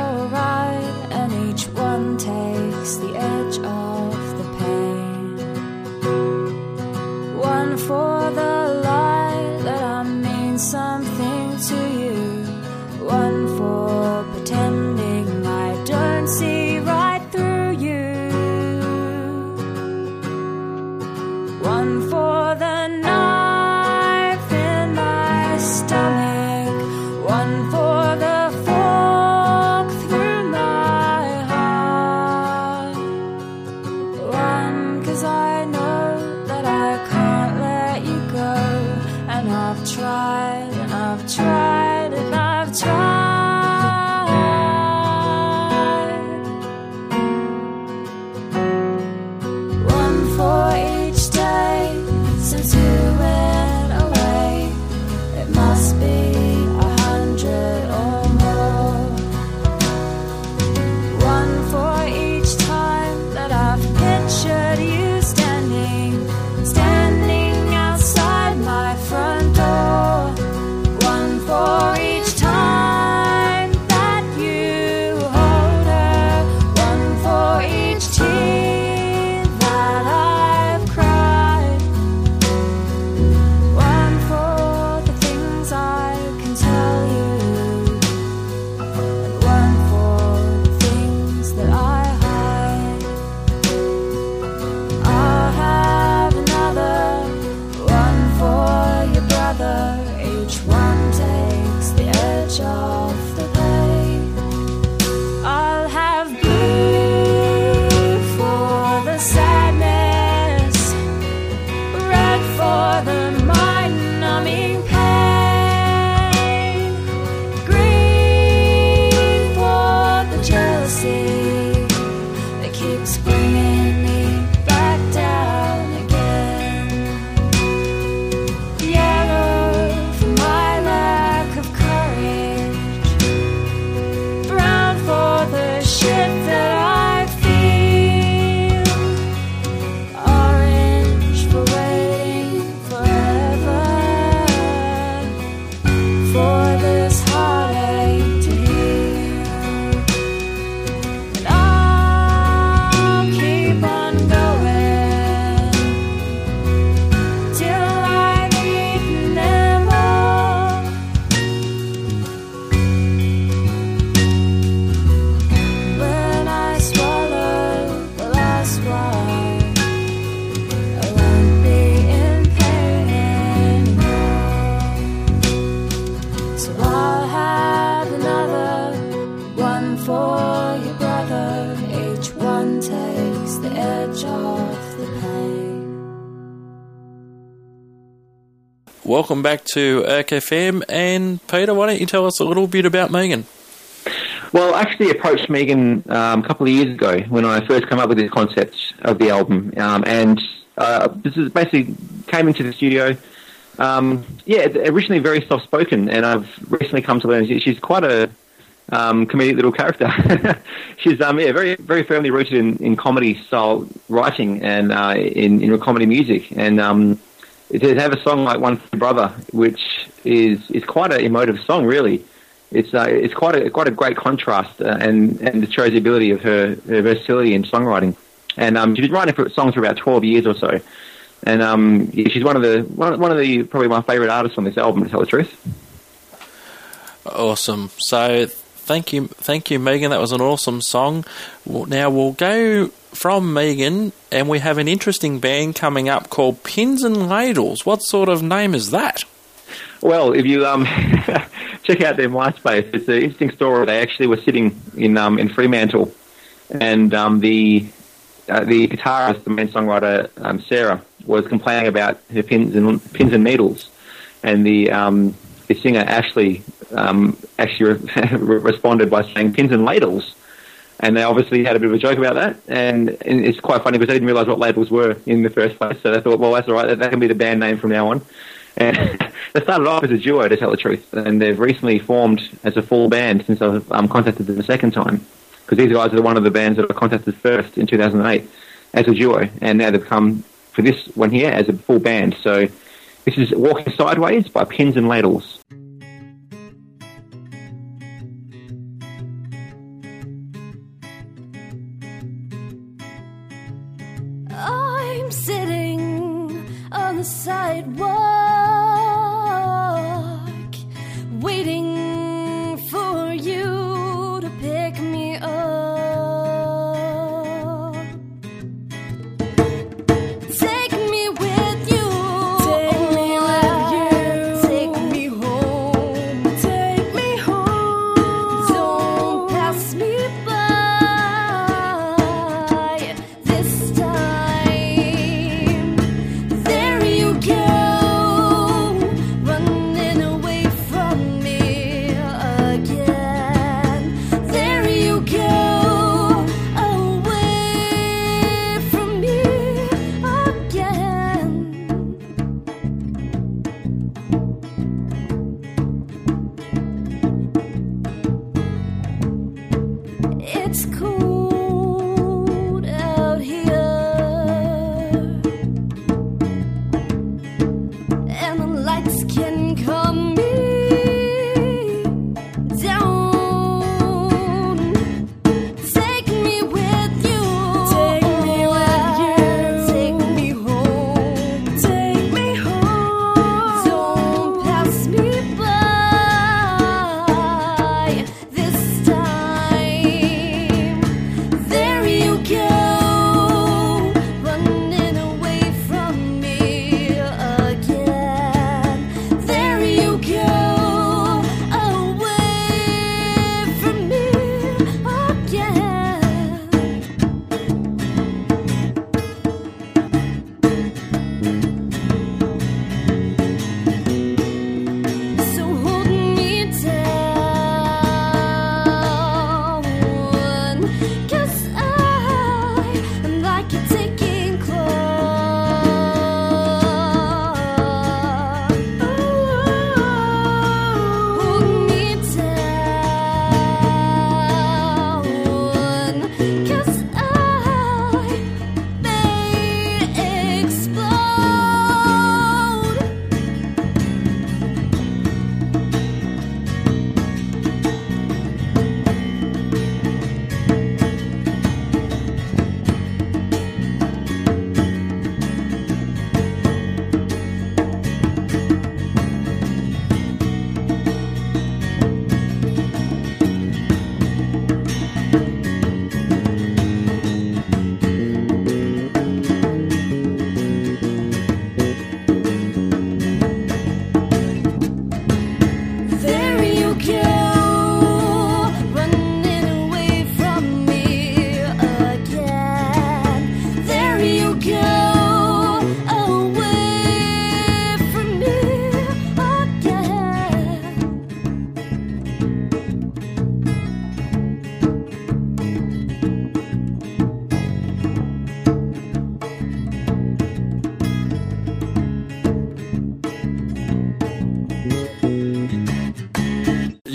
Welcome back to FM. And Peter, why don't you tell us a little bit about Megan? Well, I actually approached Megan um, a couple of years ago when I first came up with this concept of the album, um, and uh, this is basically came into the studio. Um, yeah, originally very soft spoken, and I've recently come to learn she's quite a um, comedic little character. [laughs] she's um, yeah, very very firmly rooted in, in comedy style writing and uh, in in comedy music, and um, to have a song like One for Brother, which is is quite an emotive song, really. It's uh, it's quite a quite a great contrast, uh, and and it shows the ability of her, her versatility in songwriting. And um, she's been writing for songs for about twelve years or so, and um, she's one of the one, one of the probably my favourite artists on this album, to tell the truth. Awesome. So thank you, thank you, Megan. That was an awesome song. Now we'll go from Megan, and we have an interesting band coming up called Pins and Ladles. What sort of name is that? Well, if you um, [laughs] check out their MySpace, it's an interesting story. They actually were sitting in um, in Fremantle, and um, the uh, the guitarist, the main songwriter um, Sarah, was complaining about her pins and pins and needles, and the um, the singer Ashley um, actually [laughs] re- responded by saying pins and ladles. And they obviously had a bit of a joke about that, and, and it's quite funny because they didn't realise what labels were in the first place. So they thought, well, that's all right. That, that can be the band name from now on. And [laughs] they started off as a duo, to tell the truth, and they've recently formed as a full band since I've um, contacted them the second time. Because these guys are one of the bands that I contacted first in 2008 as a duo, and now they've come for this one here as a full band. So this is Walking Sideways by Pins and Ladles. Sidewalk,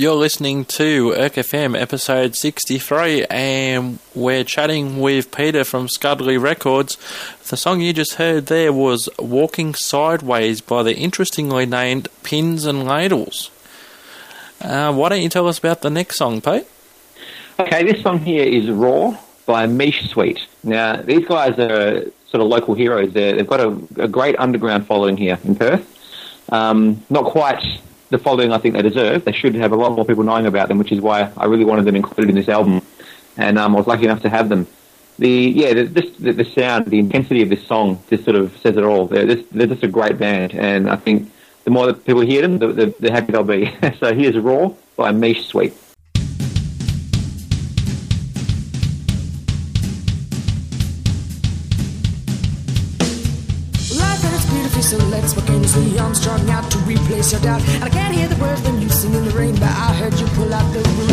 You're listening to Irk FM episode 63, and we're chatting with Peter from Scudley Records. The song you just heard there was Walking Sideways by the interestingly named Pins and Ladles. Uh, why don't you tell us about the next song, Pete? Okay, this song here is Raw by Mish Sweet. Now, these guys are sort of local heroes. they have got a, a, great underground following here in Perth. Um, not quite the following I think they deserve. They should have a lot more people knowing about them, which is why I really wanted them included in this album. And um, I was lucky enough to have them. The yeah, the, just the, the, sound, the intensity of this song just sort of says it all. They're just, they're just a great band, and I think the more that people hear them, the, the, the happier they'll be. [laughs] so here's Raw by Mish Sweet. I'm strung out to replace your doubt. And I can't hear the words when you sing in the rain, but I heard you pull out the room.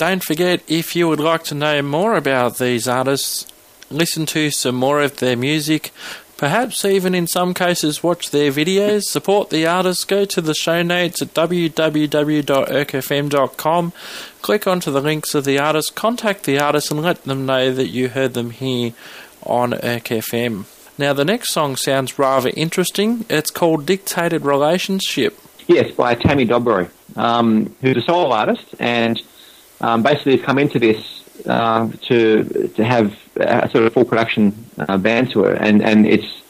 Don't forget, if you would like to know more about these artists, listen to some more of their music, perhaps even in some cases watch their videos, support the artists, go to the show notes at www.erkfm.com, click onto the links of the artists, contact the artists and let them know that you heard them here on ErkFM. Now, the next song sounds rather interesting. It's called Dictated Relationship. Yes, by Tammy Dobrow, um, who's a solo artist and um, basically has come into this um, to to have a sort of full production uh, band to her, and and it's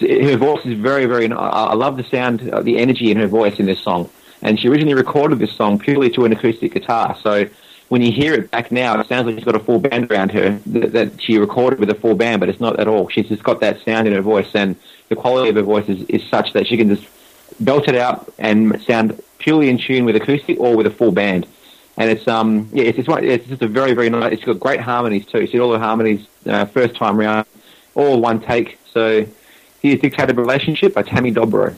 her voice is very very. I I love the sound, uh, the energy in her voice in this song, and she originally recorded this song purely to an acoustic guitar. So when you hear it back now, it sounds like she's got a full band around her that, that she recorded with a full band, but it's not at all. She's just got that sound in her voice, and the quality of her voice is, is such that she can just belt it out and sound purely in tune with acoustic or with a full band. And it's um yeah it's it's, just a very very nice. It's got great harmonies too. You see all the harmonies uh, first time round, all one take. So here's Dictated Relationship by Tammy Dobro.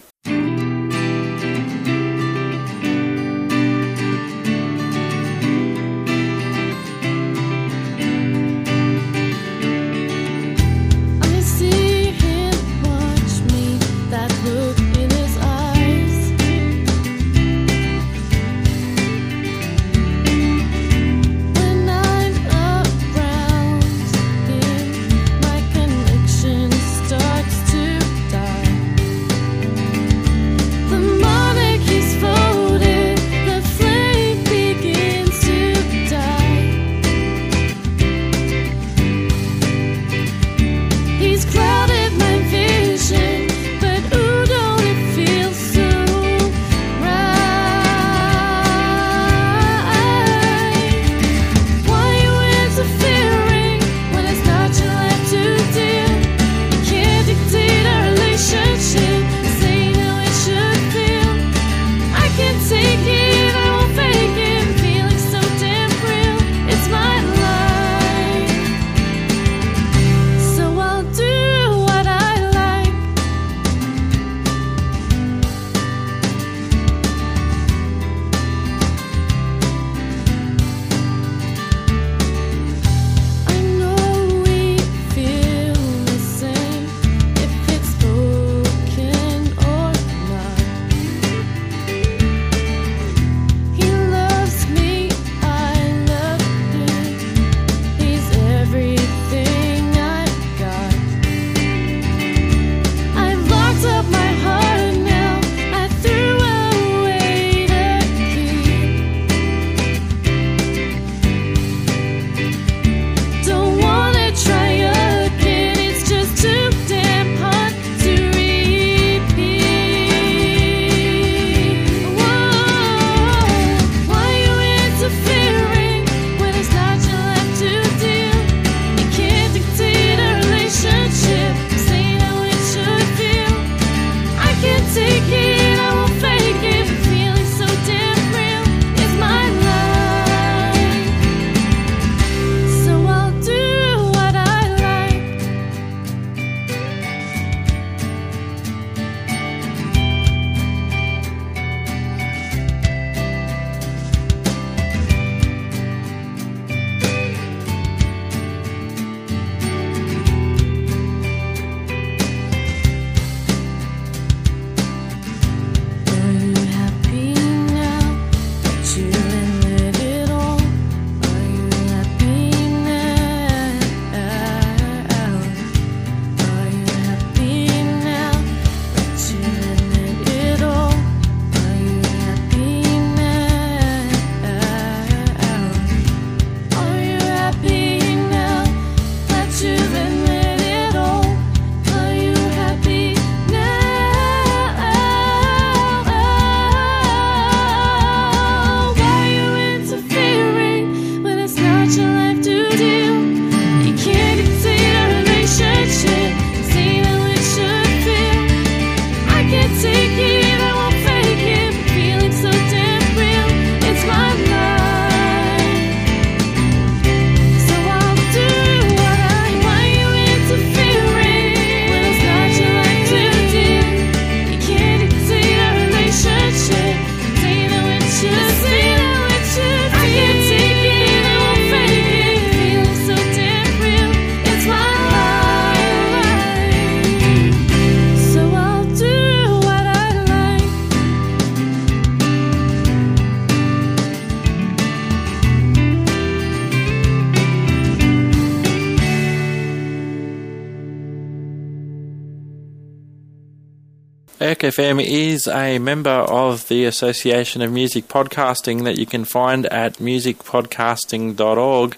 FM is a member of the Association of Music Podcasting that you can find at musicpodcasting.org.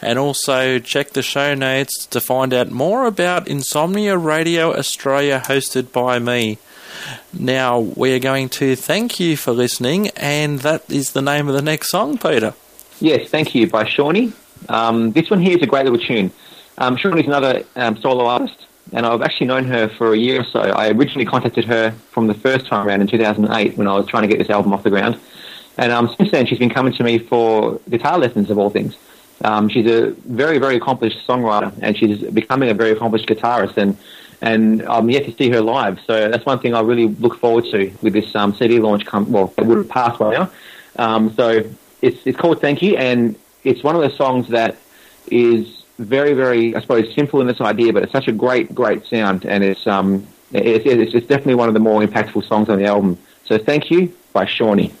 And also check the show notes to find out more about Insomnia Radio Australia, hosted by me. Now, we are going to thank you for listening, and that is the name of the next song, Peter. Yes, thank you, by Shawnee. Um, this one here is a great little tune. Um, Shawnee's another um, solo artist, and I've actually known her for a year or so. I originally contacted her from the first time around in 2008 when I was trying to get this album off the ground. And um, since then, she's been coming to me for guitar lessons, of all things. Um, she's a very, very accomplished songwriter, and she's becoming a very accomplished guitarist. And and I'm yet to see her live. So that's one thing I really look forward to with this um, CD launch. Come, well, it would have passed by now. Um, so it's it's called Thank You, and it's one of those songs that is very, very, I suppose, simple in its idea, but it's such a great, great sound, and it's um, it's, it's, it's definitely one of the more impactful songs on the album. So Thank You by Shawnee.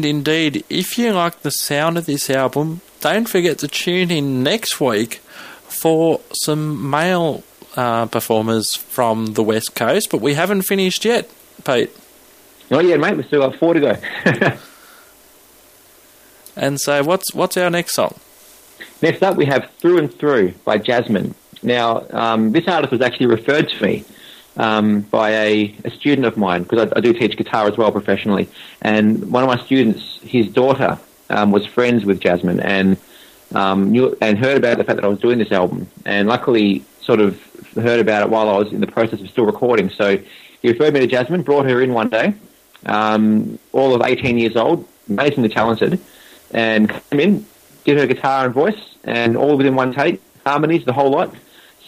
And indeed, if you like the sound of this album, don't forget to tune in next week for some male uh, performers from the West Coast. But we haven't finished yet, Pete. Not yet, mate. We've still got four to go. [laughs] And so, what's what's our next song? Next up, we have Through and Through by Jasmine. Now, um, this artist was actually referred to me um, by a, a student of mine because I, I do teach guitar as well professionally. And one of my students, his daughter, um, was friends with Jasmine and um, knew and heard about the fact that I was doing this album. And luckily, sort of heard about it while I was in the process of still recording. So he referred me to Jasmine, brought her in one day, um, all of 18 years old, amazingly talented, and came in, did her guitar and voice, and all within one take, harmonies, the whole lot.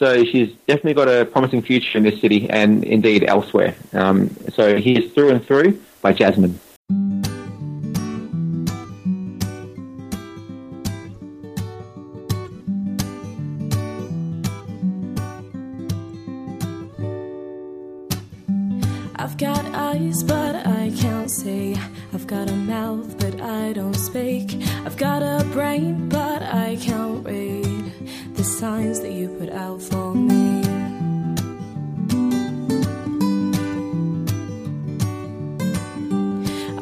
So she's definitely got a promising future in this city and indeed elsewhere. Um, so here's Through and Through by Jasmine. I've got eyes, but I can't see. I've got a mouth, but I don't speak. I've got a brain, but I can't read the signs that you put out for me.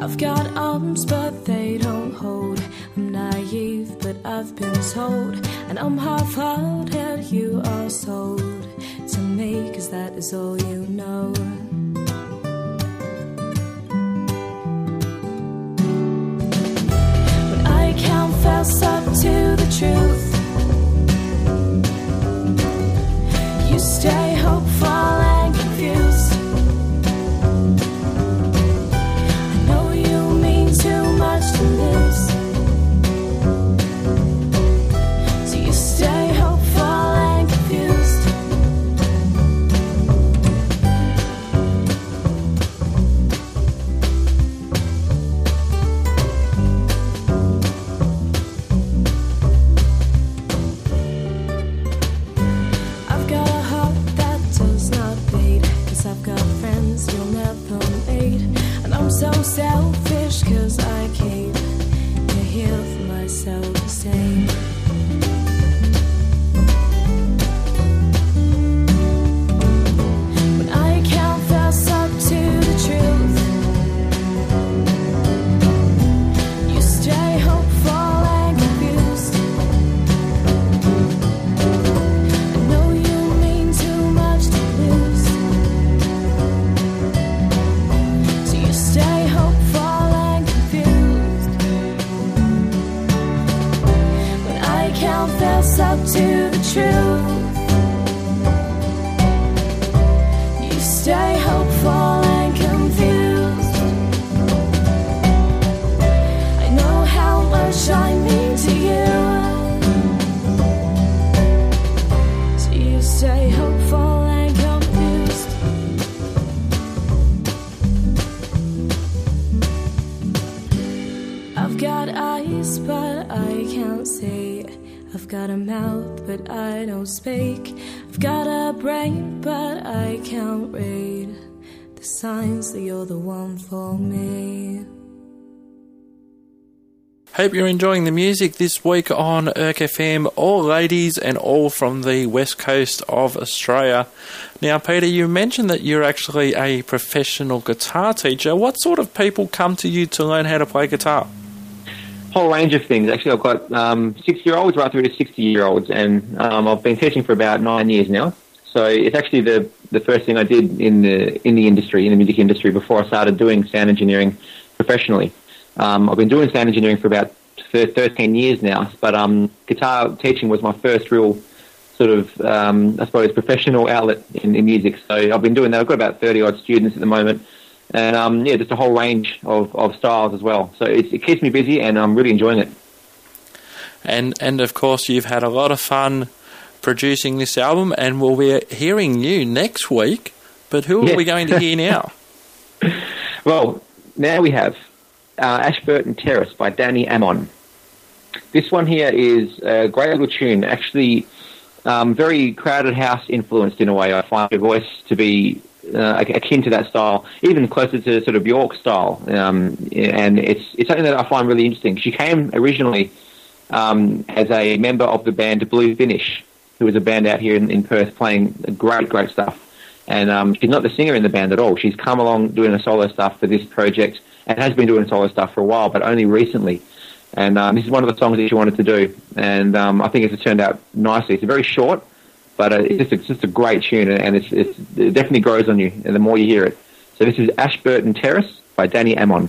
I've got arms, but they don't hold. I'm naive, but I've been told. And I'm half hearted, you are sold to me, cause that is all you know. When I up to the truth, stay hopeful selfish cause I came to heal for myself to got a mouth, but I don't speak. I've got a brain, but I can't read the signs that you're the one for me. Hope you're enjoying the music this week on Erk FM, all ladies and all from the west coast of Australia. Now, Peter, you mentioned that you're actually a professional guitar teacher. What sort of people come to you to learn how to play guitar? Whole range of things. Actually, I've got um, six-year-olds right through to sixty-year-olds, and um, I've been teaching for about nine years now. So it's actually the the first thing I did in the in the industry, in the music industry, before I started doing sound engineering professionally. Um, I've been doing sound engineering for about thirteen years now, but um, guitar teaching was my first real sort of, um, I suppose, professional outlet in, in music. So I've been doing that. I've got about thirty odd students at the moment. And um, yeah, just a whole range of, of styles as well. So it, it keeps me busy, and I'm really enjoying it. And and of course, you've had a lot of fun producing this album, and we'll be hearing you next week. But who Yeah. are we going to hear now? [laughs] Well, now we have uh, Ashburton Terrace by Danny Amon. This one here is a great little tune, actually um, very crowded house influenced in a way. I find her voice to be uh, akin to that style, even closer to sort of Bjork style. Um, and it's it's something that I find really interesting. She came originally um, as a member of the band Blue Finish, who was a band out here in, in Perth playing great, great stuff. And um, she's not the singer in the band at all. She's come along doing a solo stuff for this project and has been doing solo stuff for a while, but only recently. And um, this is one of the songs that she wanted to do, and um, I think it's turned out nicely. It's a very short, but uh, it's, just, it's just a great tune, and it's, it's, it definitely grows on you, and the more you hear it. So this is Ashburton Terrace by Danny Amon.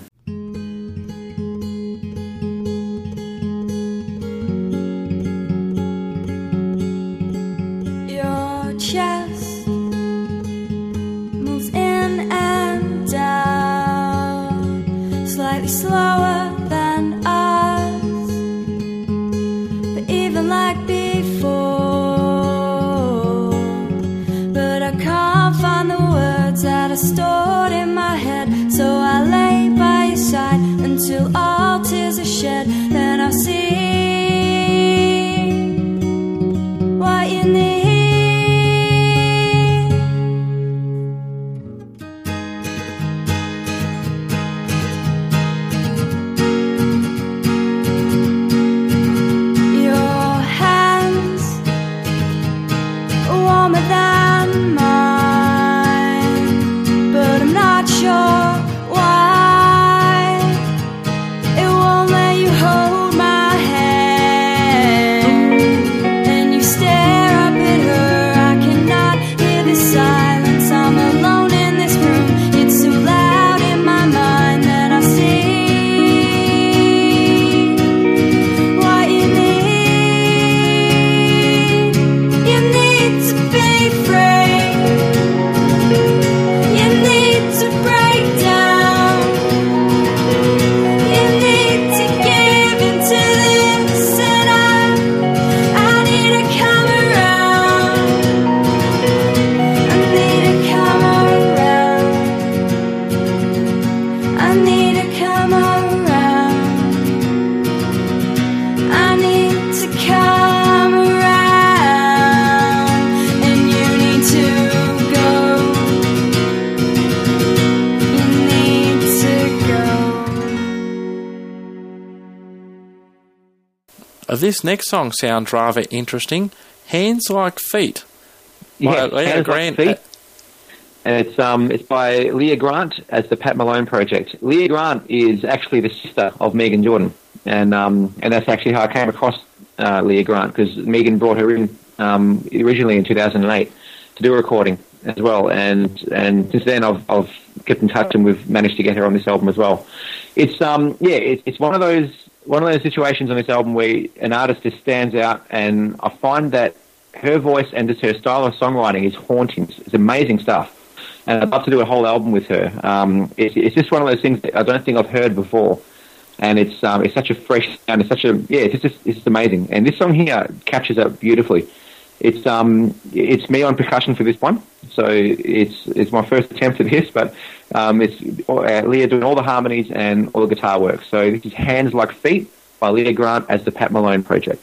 This next song sounds rather interesting. Hands Like Feet. by Yeah, Leah Hands Like Grant. Feet. And it's um it's by Leah Grant as the Pat Malone project. Leah Grant is actually the sister of Megan Jordan, and um and that's actually how I came across uh, Leah Grant because Megan brought her in um originally in 2008 to do a recording as well, and and since then I've I've kept in touch and we've managed to get her on this album as well. It's um yeah it's it's one of those one of those situations on this album where an artist just stands out, and I find that her voice and just her style of songwriting is haunting. It's amazing stuff. And I'd love to do a whole album with her. Um, it's, it's just one of those things that I don't think I've heard before. And it's um, it's such a fresh sound. It's such a yeah. It's just it's just amazing. And this song here captures that beautifully. It's um it's me on percussion for this one. So it's it's my first attempt at this, but um, it's uh, Leah doing all the harmonies and all the guitar work. So this is Hands Like Feet by Leah Grant as the Pat Malone project.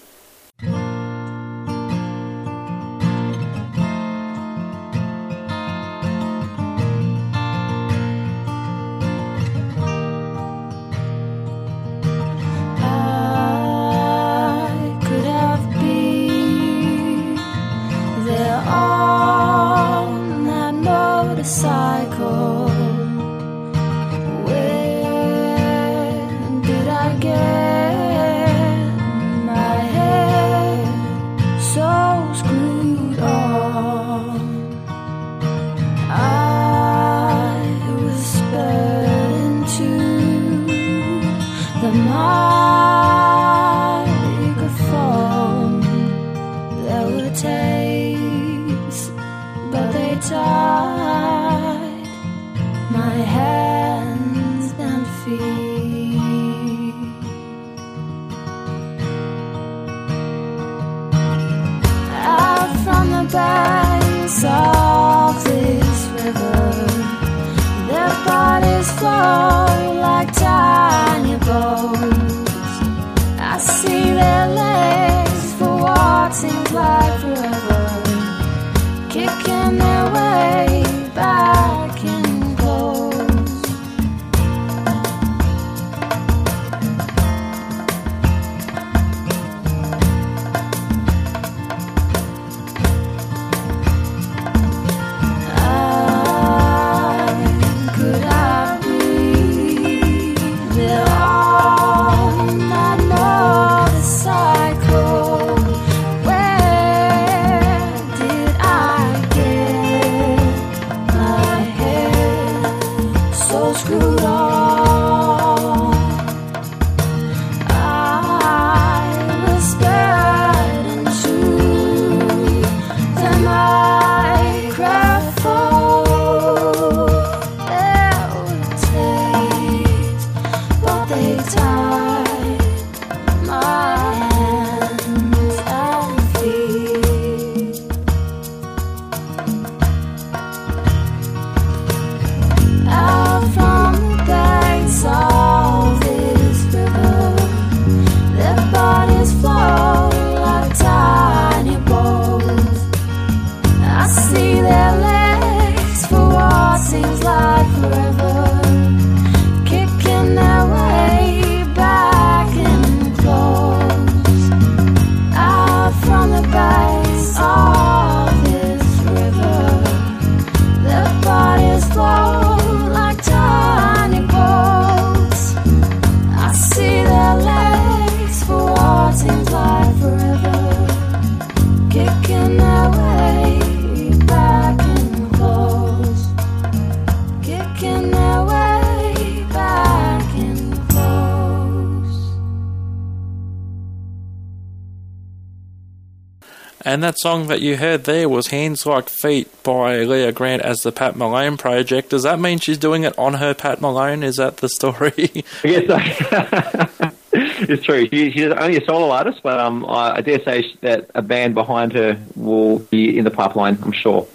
And that song that you heard there was Hands Like Feet by Leah Grant as the Pat Malone project. Does that mean she's doing it on her Pat Malone? Is that the story? [laughs] Yes, I- [laughs] it's true. She, she's only a solo artist, but um, I, I dare say that a band behind her will be in the pipeline. I'm sure.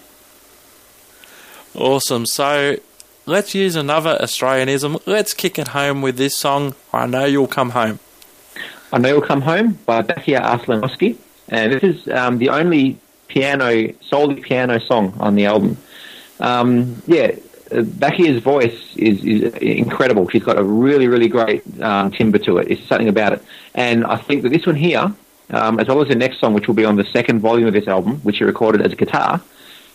awesome. So let's use another Australianism. Let's kick it home with this song, I Know You'll Come Home. I Know You'll Come Home by Bakia Arslanovsky. And this is um, the only piano, solely piano song on the album. Um, yeah, uh, Bakia's voice is, is incredible. She's got a really, really great um, timbre to it. It's something about it. And I think that this one here, um, as well as the next song, which will be on the second volume of this album, which she recorded as a guitar,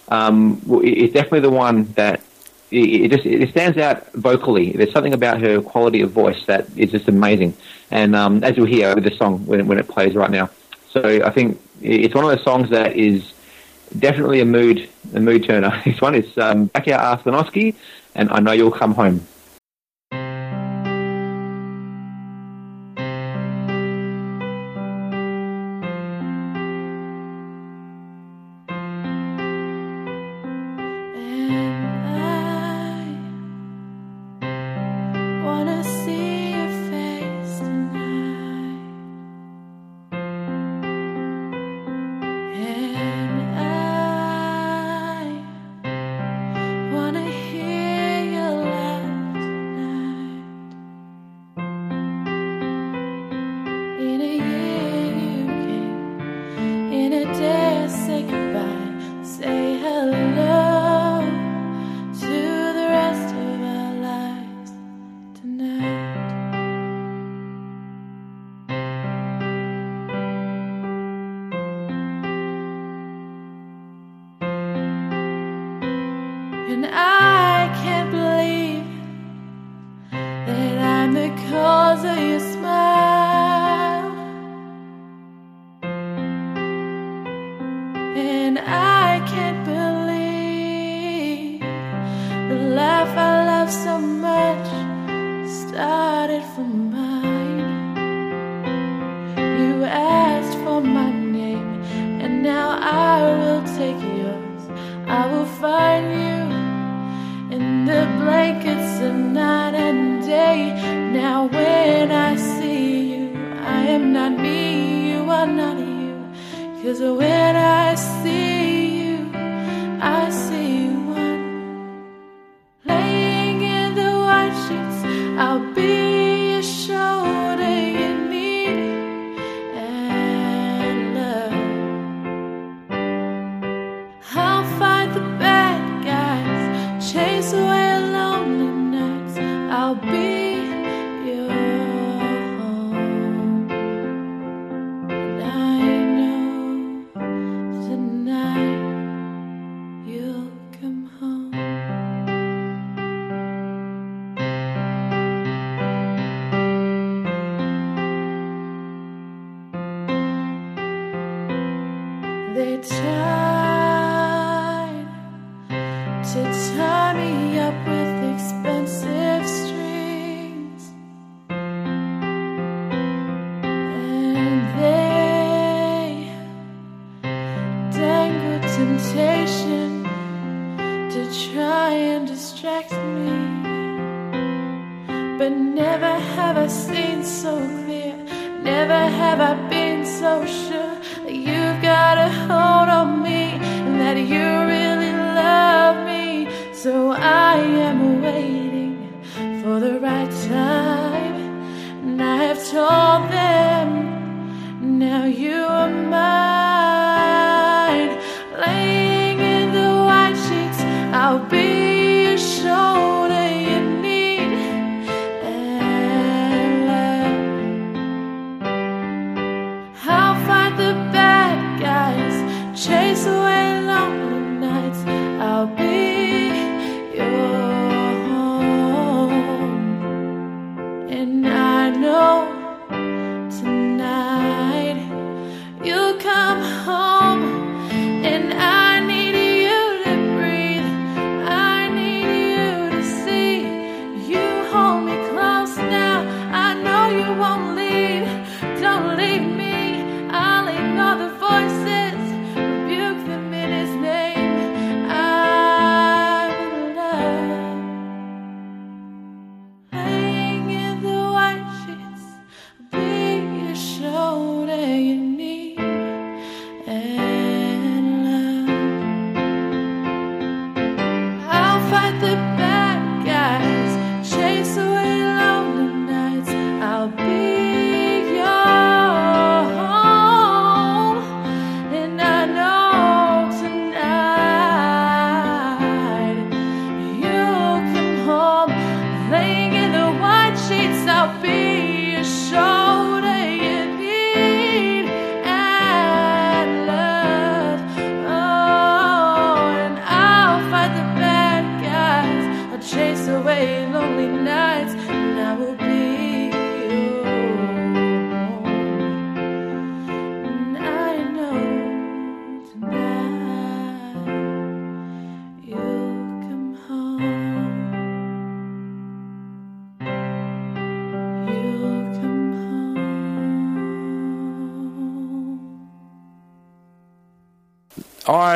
um, it's definitely the one that it, it just it stands out vocally. There's something about her quality of voice that is just amazing. And um, as you'll hear with the song when, when it plays right now, so I think it's one of those songs that is definitely a mood a mood turner. [laughs] This one is um, Bakia Arslanovsky, and I know you'll come home.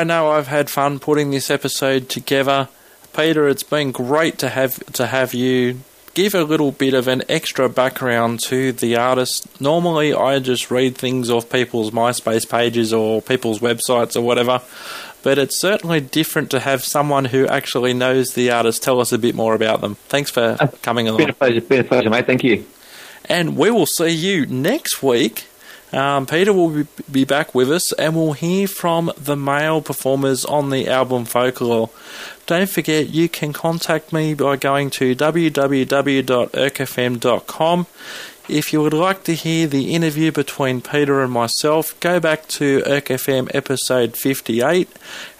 I know I've had fun putting this episode together. Peter, it's been great to have to have you give a little bit of an extra background to the artist. Normally, I just read things off people's MySpace pages or people's websites or whatever, but it's certainly different to have someone who actually knows the artist tell us a bit more about them. Thanks for coming Been a along. pleasure, been a pleasure, mate. Thank you. And we will see you next week. Um, Peter will be- back with us, and we'll hear from the male performers on the album Folklore. Don't forget, you can contact me by going to www.erkfm.com. If you would like to hear the interview between Peter and myself, go back to ErkFM episode 58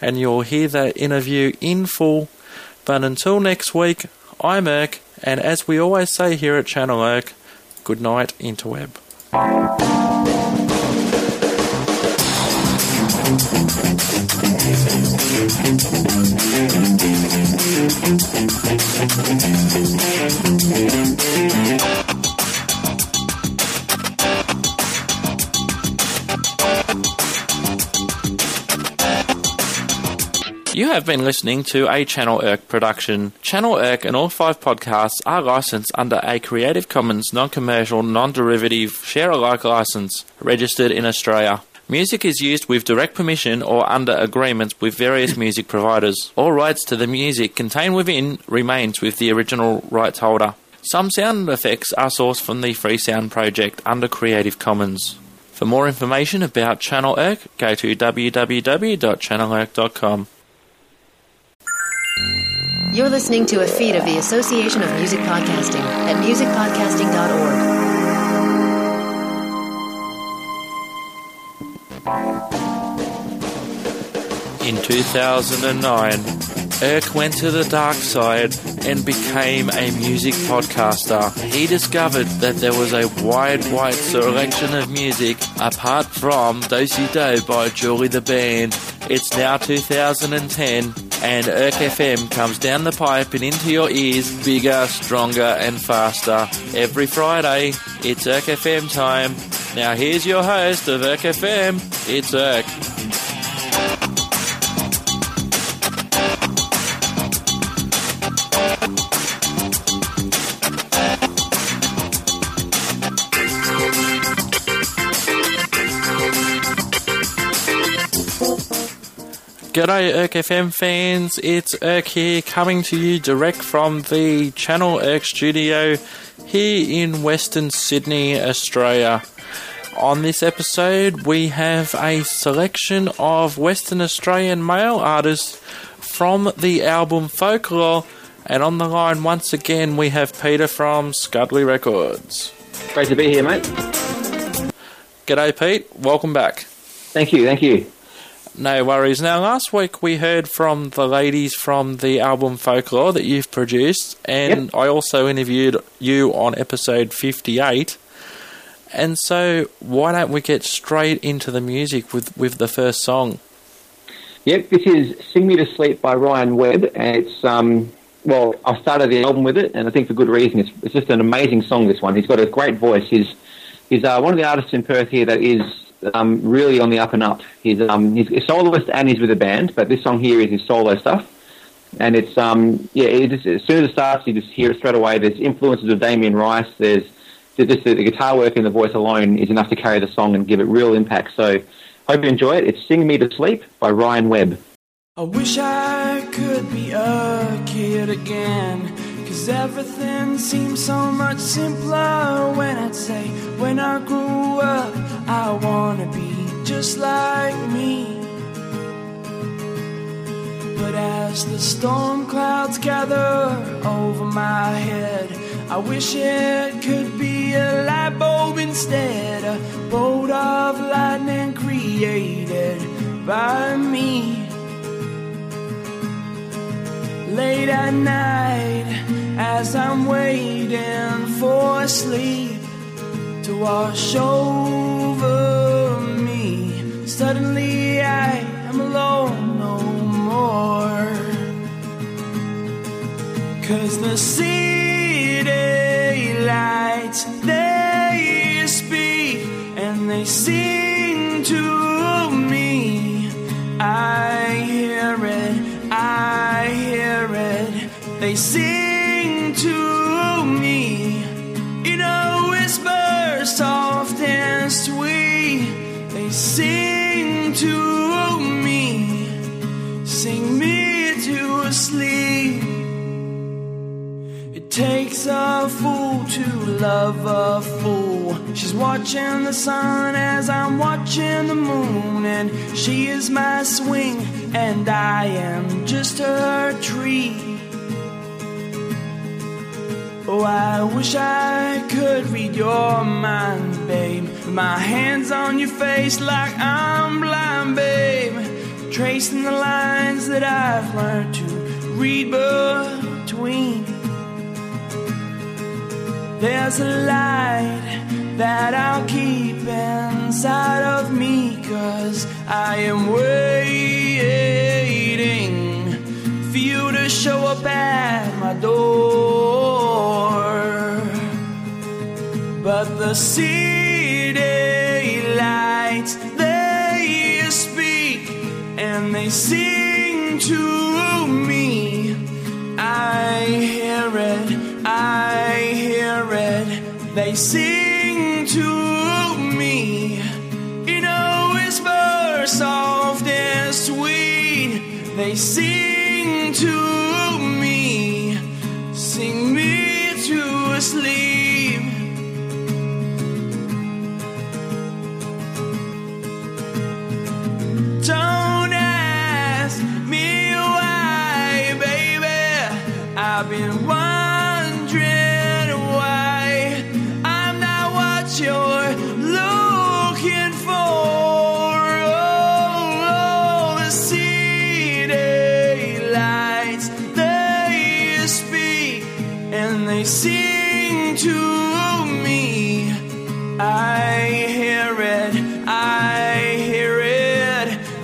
and you'll hear that interview in full. But until next week, I'm Erk, and as we always say here at Channel Erk, good night, interweb. You have been listening to a Channel Erk production. Channel Erk and all five podcasts are licensed under a Creative Commons non-commercial, non-derivative, share-alike license, registered in Australia. Music is used with direct permission or under agreements with various [coughs] music providers. All rights to the music contained within remains with the original rights holder. Some sound effects are sourced from the Free Sound Project under Creative Commons. For more information about Channel Erk, go to www.channelerk.com. You're listening to a feed of the Association of Music Podcasting at musicpodcasting.org. Bye. In 2009, Erk went to the dark side and became a music podcaster. He discovered that there was a wide, wide selection of music apart from Dosey Do by Julie the Band. It's now 2010 and Erk FM comes down the pipe and into your ears bigger, stronger and faster. Every Friday, it's Erk FM time. Now here's your host of Erk FM, it's Erk. G'day Erk FM fans, it's Erk here coming to you direct from the Channel Erk studio here in Western Sydney, Australia. On this episode, we have a selection of Western Australian male artists from the album Folklore, and on the line once again we have Peter from Scudley Records. Great to be here, mate. G'day Pete, welcome back. Thank you, thank you. No worries. Now, last week we heard from the ladies from the album Folklore that you've produced, and I also interviewed you on episode 58. And so, why don't we get straight into the music with, with the first song? Yep, this is "Sing Me to Sleep" by Ryan Webb, and it's um, well, I started the album with it, and I think for good reason. It's, it's just an amazing song. This one, he's got a great voice. He's he's uh, one of the artists in Perth here that is um, really on the up and up. He's um, he's a soloist and he's with a band, but this song here is his solo stuff. And it's um, yeah, it just, as soon as it starts, you just hear it straight away. There's influences of Damien Rice. There's just the, the guitar work and the voice alone is enough to carry the song and give it real impact. So, hope you enjoy it. It's "Sing Me to Sleep" by Ryan Webb. I wish I could be a kid again. Cause everything seems so much simpler when I'd say, when I grew up, I wanna be just like me. But as the storm clouds gather over my head, I wish it could be a light bulb instead, a bolt of lightning created by me late at night as I'm waiting for sleep to wash over me. Suddenly I am alone no more. Cause the city lights, they speak and they sing to me. I they sing to me in a whisper soft and sweet. They sing to me, sing me to sleep. It takes a fool to love a fool. She's watching the sun as I'm watching the moon, and she is my swing, and I am just her tree. Oh, I wish I could read your mind, babe. My hands on your face like I'm blind, babe. Tracing the lines that I've learned to read between. There's a light that I'll keep inside of me, cause I am waiting for you to show up at my door. But the city lights, they speak and they sing to me. I hear it, I hear it. They sing to me in a whisper, soft and sweet. They sing to to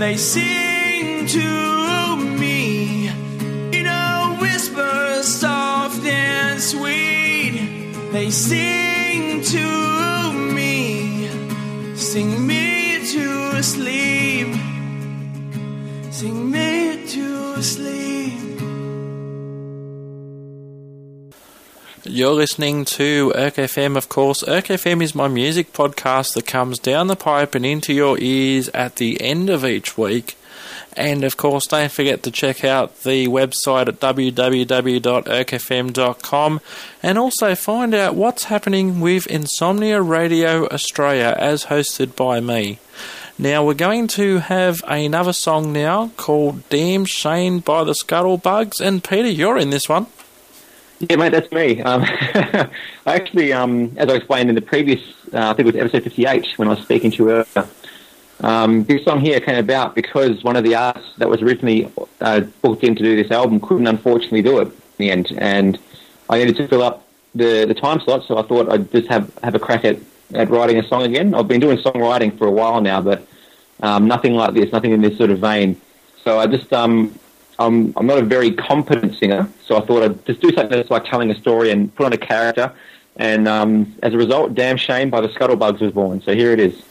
They sing to me in a whisper, soft and sweet. They sing to me, sing me to sleep, sing me You're listening to Erk FM, of course. Erk FM is my music podcast that comes down the pipe and into your ears at the end of each week. And of course, don't forget to check out the website at www.erkfm.com and also find out what's happening with Insomnia Radio Australia as hosted by me. Now, we're going to have another song now called Damn Shame by the Scuttlebugs. And Peter, you're in this one. Yeah, mate, that's me. Um, [laughs] I actually, um, as I explained in the previous, uh, I think it was episode 58 when I was speaking to earlier, um, this song here came about because one of the artists that was originally uh, booked in to do this album couldn't unfortunately do it in the end, and I needed to fill up the, the time slot, so I thought I'd just have, have a crack at, at writing a song again. I've been doing songwriting for a while now, but um, nothing like this, nothing in this sort of vein. So I just, um, I'm, I'm not a very competent singer, so I thought I'd just do something that's like telling a story and put on a character. And um, as a result, Damn Shame by the Scuttlebugs was born. So here it is.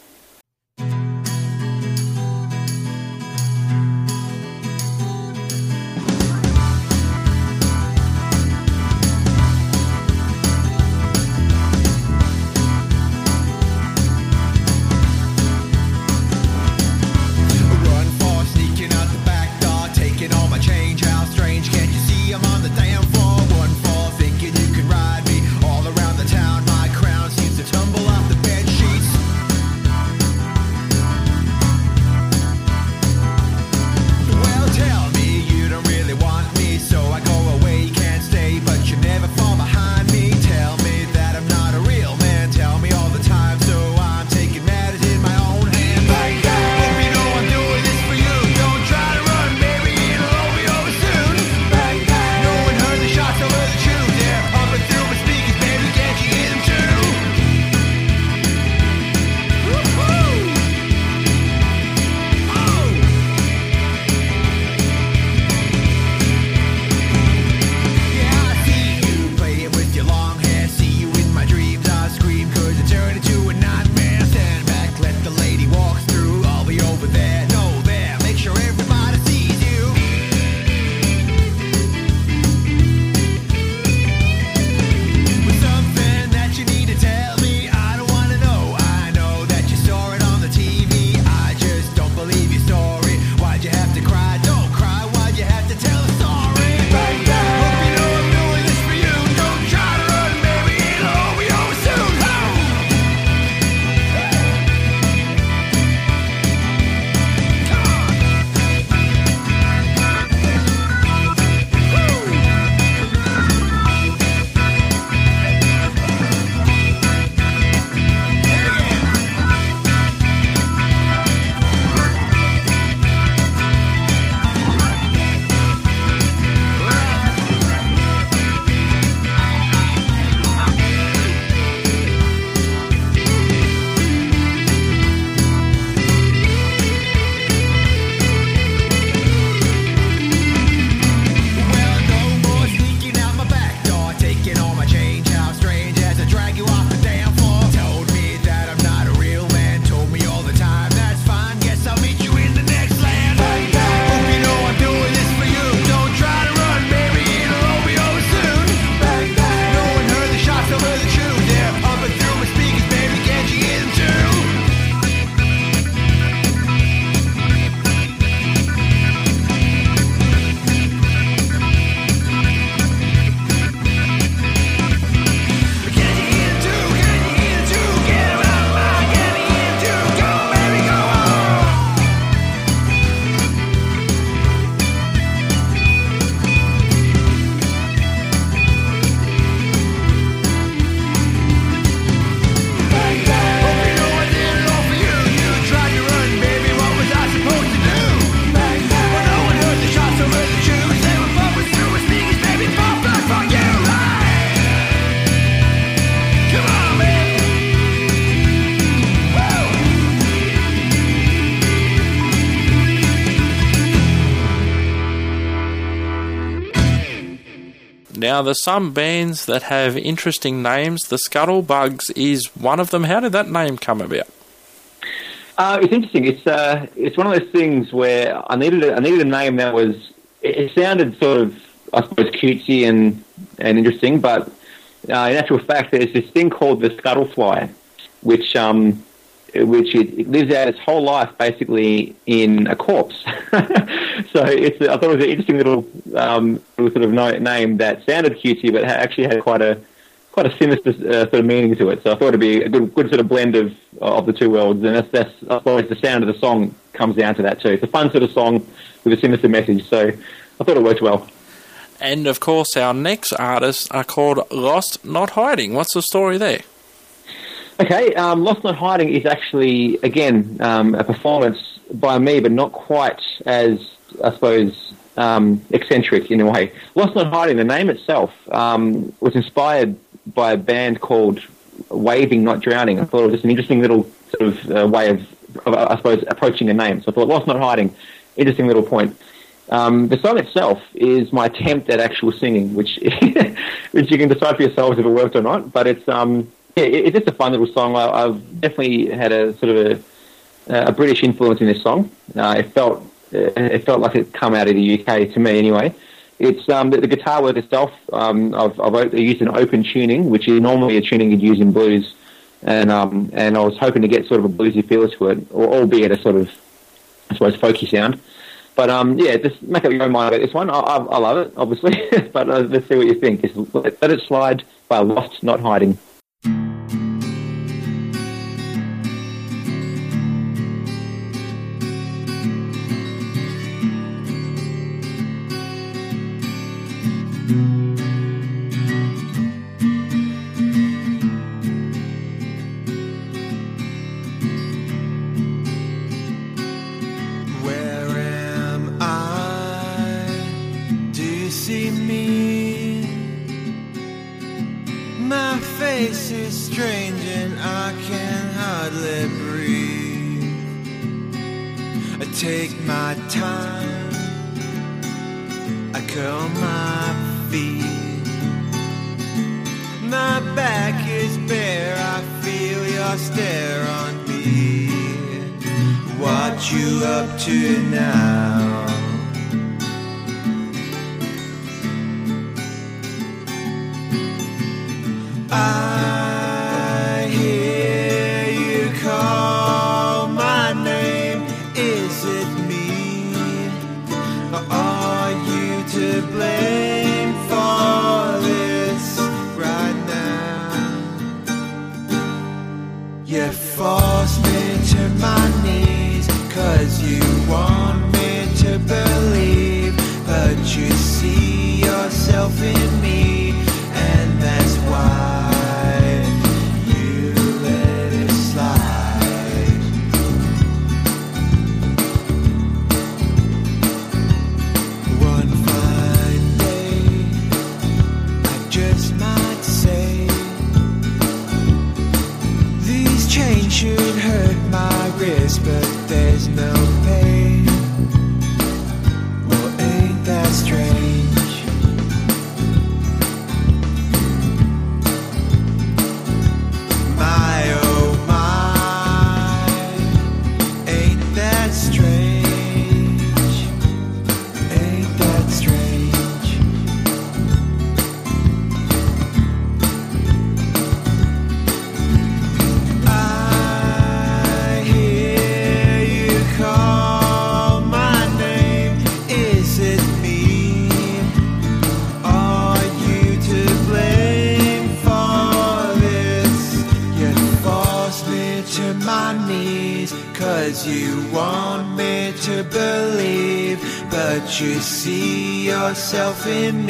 Now, there's some bands that have interesting names. The Scuttlebugs is one of them. How did that name come about? Uh, it's interesting. It's uh, it's one of those things where I needed a, I needed a name that was it, it sounded sort of I suppose cutesy and and interesting, but uh, in actual fact, there's this thing called the scuttlefly, which um, which it, it lives out its whole life basically in a corpse. [laughs] so it's I thought it was an interesting little um, sort of name that sounded cutesy, but actually had quite a quite a sinister uh, sort of meaning to it. So I thought it'd be a good good sort of blend of of the two worlds, and that's that's I suppose the sound of the song comes down to that too. It's a fun sort of song with a sinister message. So I thought it worked well. And of course, our next artists are called Lost Not Hiding. What's the story there? Okay, um, Lost Not Hiding is actually, again, um, a performance by me, but not quite as, I suppose, um, eccentric in a way. Lost Not Hiding, the name itself, um, was inspired by a band called Waving Not Drowning. I thought it was just an interesting little sort of uh, way of, of, I suppose, approaching a name. So I thought Lost Not Hiding, interesting little point. Um, the song itself is my attempt at actual singing, which [laughs] which you can decide for yourselves if it worked or not. But it's um, yeah, it, it's just a fun little song. I, I've definitely had a sort of a, a British influence in this song. Uh, it felt uh, it felt like it come out of the UK to me anyway. It's um, the, the guitar work itself. Um, I've, I've used an open tuning, which is normally a tuning you'd use in blues, and um, and I was hoping to get sort of a bluesy feel to it, or albeit a sort of I suppose folky sound. But um, yeah, just make up your own mind about this one. I, I, I love it, obviously, [laughs] but uh, let's see what you think. Let, let it slide by Lost, not hiding. You see yourself in me,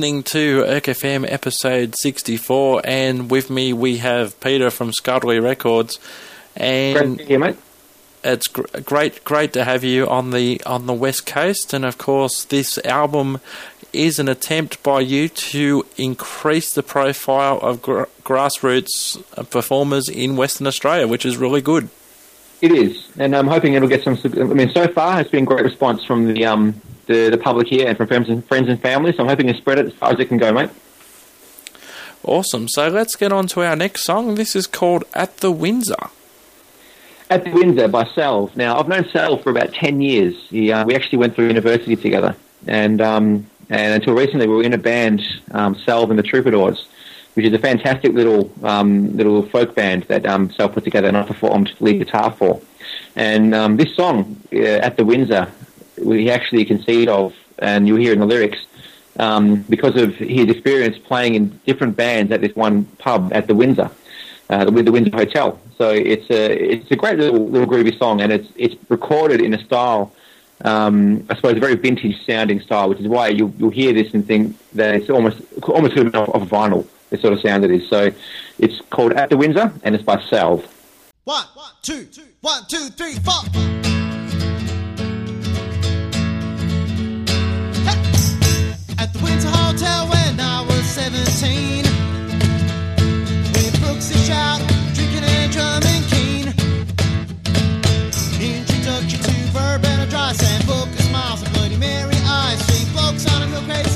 listening to ErkFM episode 64, and with me we have Peter from Scudley Records. Great And hear, mate. it's gr- great, great to have you on the on the west coast. And of course, this album is an attempt by you to increase the profile of gr- grassroots performers in Western Australia, which is really good. It is, and I'm hoping it'll get some. I mean, so far it's been great response from the um the, the public here and from friends and friends and family. So I'm hoping to spread it as far as it can go, mate. Awesome. So let's get on to our next song. This is called At the Windsor. At the Windsor by Salve. Now I've known Salve for about ten years. He, uh, we actually went through university together, and um and until recently we were in a band, um, Salve and the Troubadours, which is a fantastic little um, little folk band that um, Salve put together and I performed lead guitar for. And um, this song, uh, At the Windsor, we actually conceived of, and you hear in the lyrics, um, because of his experience playing in different bands at this one pub at the Windsor, uh, the, the Windsor Hotel. So it's a it's a great little little groovy song, and it's it's recorded in a style, um, I suppose, a very vintage sounding style, which is why you you'll hear this and think that it's almost almost off, off vinyl. The sort of sound it is. So it's called At the Windsor, and it's by Salve. One, two, one, two, three, four. At the Windsor Hotel when I was 17. With Brooks and Shout, drinking and drumming keen. Introduction to Verb and a dry sand book smiles and Bloody Mary eyes. Three blokes on a milk crate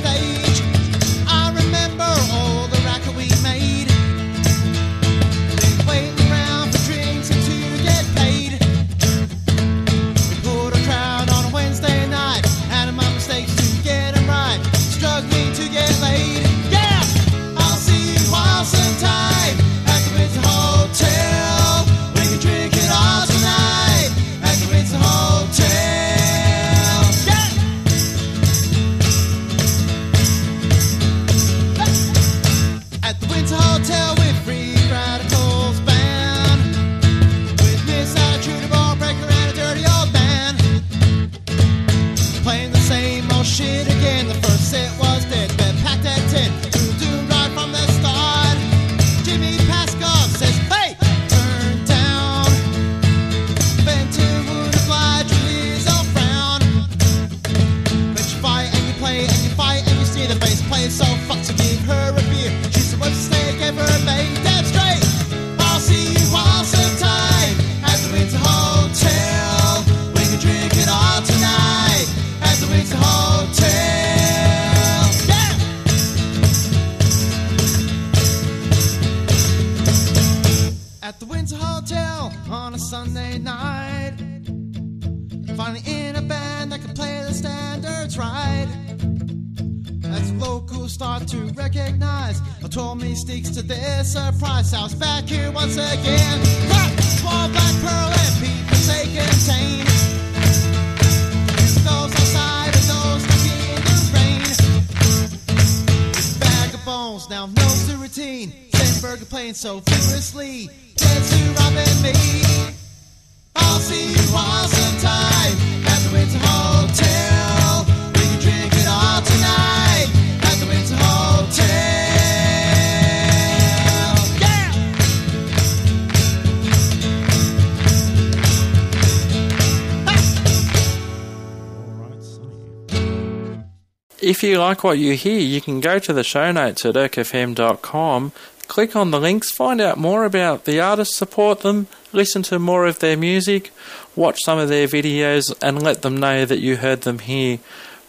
like what you hear, you can go to the show notes at erkfm.com, click on the links, find out more about the artists, support them, listen to more of their music, watch some of their videos, and let them know that you heard them here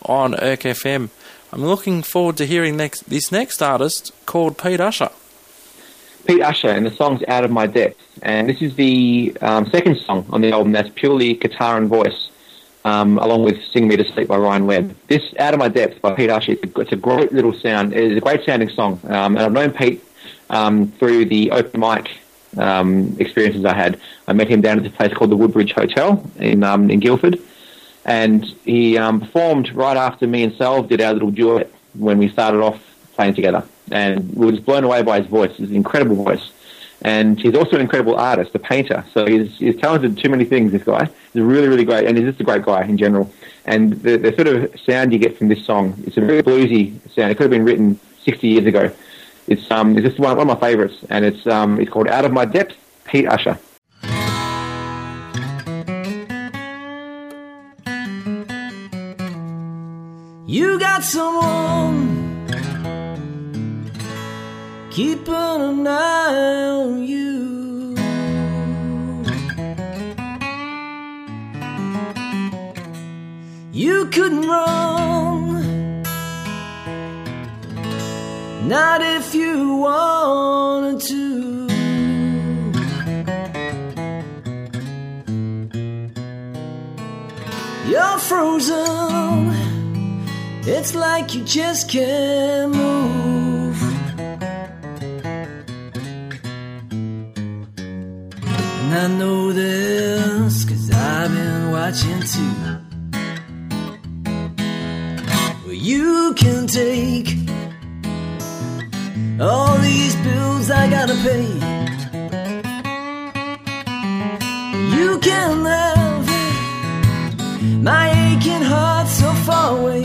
on ErkFM. I'm looking forward to hearing next this next artist called Pete Usher. Pete Usher, and the song's Out of My Depth. And this is the um, second song on the album that's purely guitar and voice, um, along with Sing Me to Sleep by Ryan Webb. This Out of My Depth by Pete Usher, it's a, great little sound. It's a great sounding song. Um, and I've known Pete um, through the open mic um, experiences I had. I met him down at this place called the Woodbridge Hotel in, um, in Guildford. And he um, performed right after me and Salve did our little duet when we started off playing together. And we were just blown away by his voice, his incredible voice. And he's also an incredible artist, a painter. So he's, he's talented too many things, this guy. He's really, really great. And he's just a great guy in general. And the, the sort of sound you get from this song, it's a very bluesy sound. It could have been written 60 years ago. It's um, it's just one, one of my favourites, and it's um, it's called Out of My Depth, Pete Usher. You got someone keeping an eye on you. You couldn't run, not if you wanted to. You're frozen. It's like you just can't move. I know this cause I've been watching too. Well, you can take all these bills I gotta pay. You can have my aching heart so far away.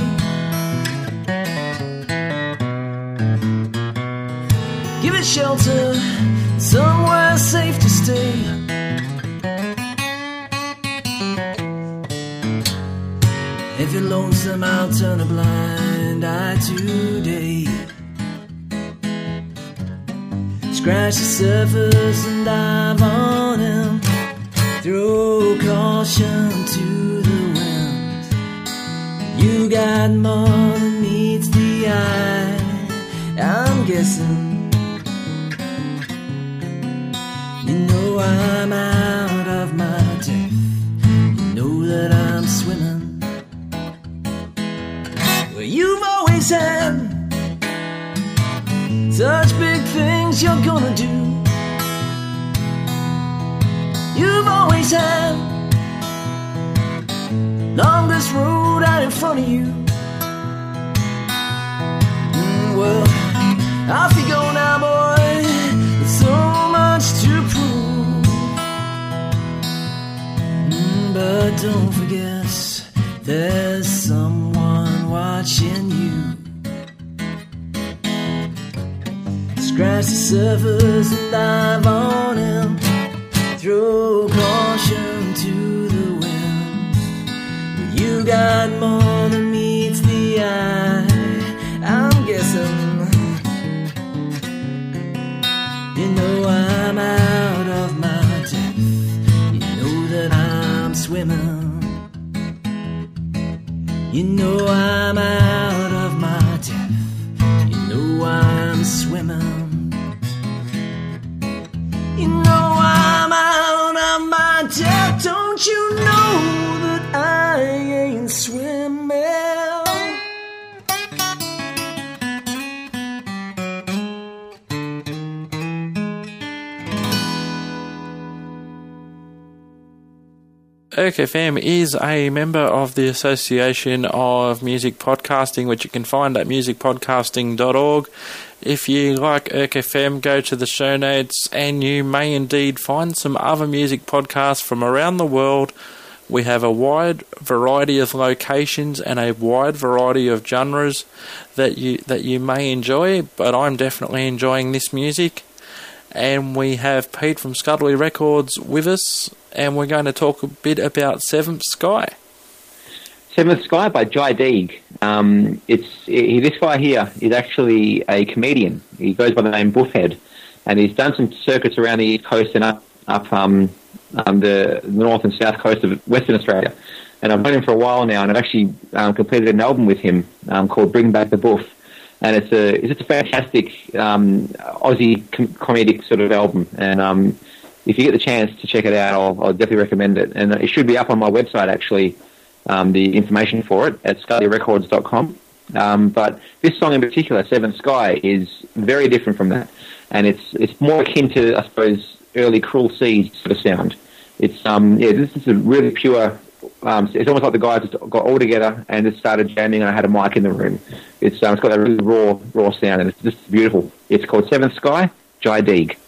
Give it shelter, somewhere safe to stay. If you're lonesome, I'll turn a blind eye today. Scratch the surface and dive on him. Throw caution to the wind. You got more than meets the eye. I'm guessing. You know I'm out of my depth. You know that I'm swimming. You've always had such big things you're gonna do. You've always had longest road out in front of you. Mm, well, off you go now, boy. With so much to prove. Mm, but don't forget, there's you. Scratch the surface and dive on him. Throw caution to the wind. You got more You know I'm out ErkFM is a member of the Association of Music Podcasting, which you can find at musicpodcasting.org. If you like ErkFM, go to the show notes and you may indeed find some other music podcasts from around the world. We have a wide variety of locations and a wide variety of genres that you that you may enjoy, but I'm definitely enjoying this music. And we have Pete from Scudley Records with us, and we're going to talk a bit about Seventh Sky. Seventh Sky by Jai Deeg. Um, it's this guy here is actually a comedian. He goes by the name Buffhead, and he's done some circuits around the east coast and up up um, um, the north and south coast of Western Australia. And I've known him for a while now, and I've actually um, completed an album with him um, called Bring Back the Buff. And it's a it's a fantastic um, Aussie com- comedic sort of album. And um, if you get the chance to check it out, I'll, I'll definitely recommend it. And it should be up on my website actually um, the information for it at scudleyrecords.com. Um, but this song in particular, Seventh Sky, is very different from that, and it's it's more akin to I suppose early Cruel Seas sort of sound. It's um yeah, this is a really pure. Um, it's almost like the guys just got all together and just started jamming, and I had a mic in the room. It's um, it's got that really raw raw sound, and it's just beautiful. It's called Seventh Sky, Jai Deeg.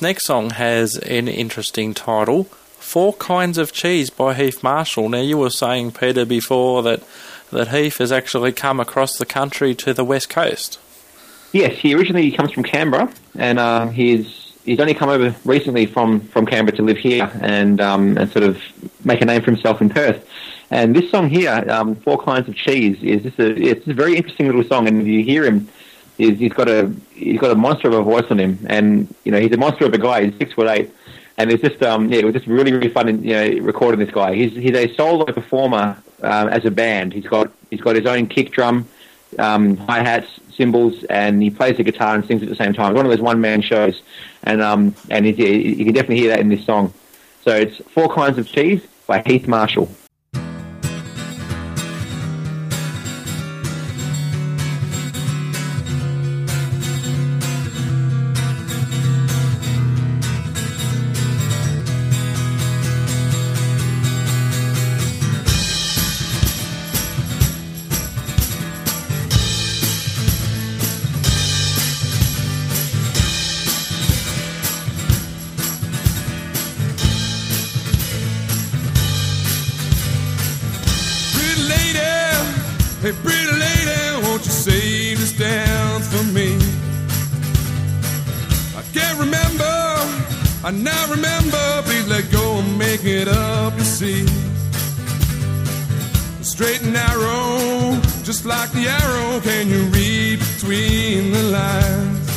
This next song has an interesting title Four Kinds of Cheese by Heath Marshall. Now, you were saying, Peter, before that, that Heath has actually come across the country to the west coast. Yes, he originally comes from Canberra, and uh, he's he's only come over recently from, from Canberra to live here and um, and sort of make a name for himself in Perth. And this song here, um, Four Kinds of Cheese, is just a it's a very interesting little song. And you hear him, he's, he's got a he's got a monster of a voice on him, and you know he's a monster of a guy. He's six foot eight, and it's just um, yeah, it was just really really fun. In, you know, recording this guy. He's he's a solo performer um, as a band. He's got he's got his own kick drum, um, hi hats, cymbals, and he plays the guitar and sings at the same time. It's one of those one man shows, and um, and you can definitely hear that in this song. So it's Four Kinds of Cheese by Heath Marshall. Hey pretty lady, won't you save this dance for me? I can't remember, I now remember. Please let go and make it up. You see, straight and narrow, just like the arrow. Can you read between the lines?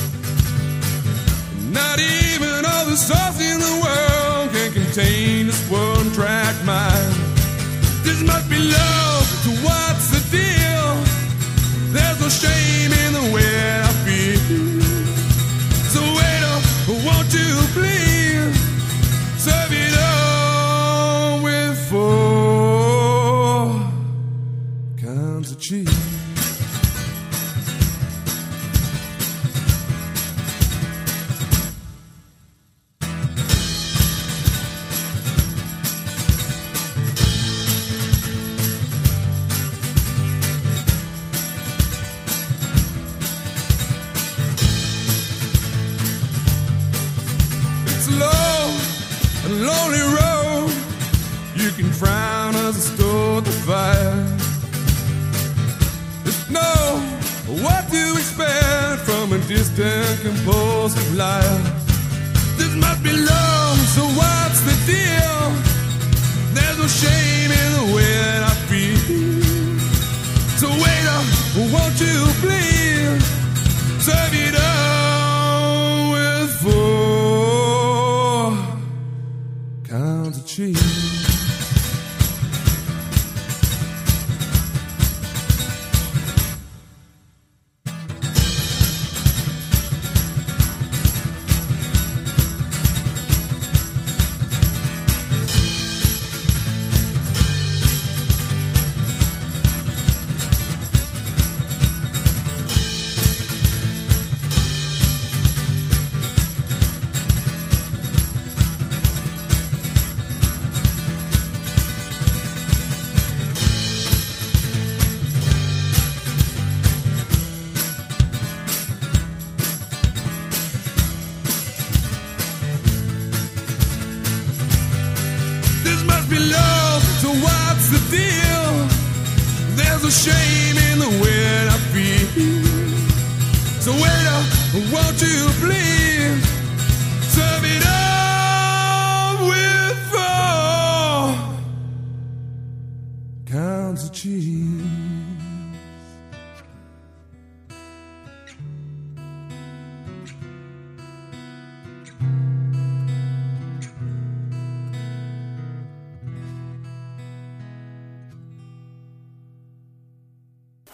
Not even all the sauce in the world can contain this one track mind. This must be love, so what's shame in the way fire. Just know what to expect from a distant compulsive liar. This must be love, so what's the deal? There's no shame in the way that I feel. So wait up, won't you please serve it up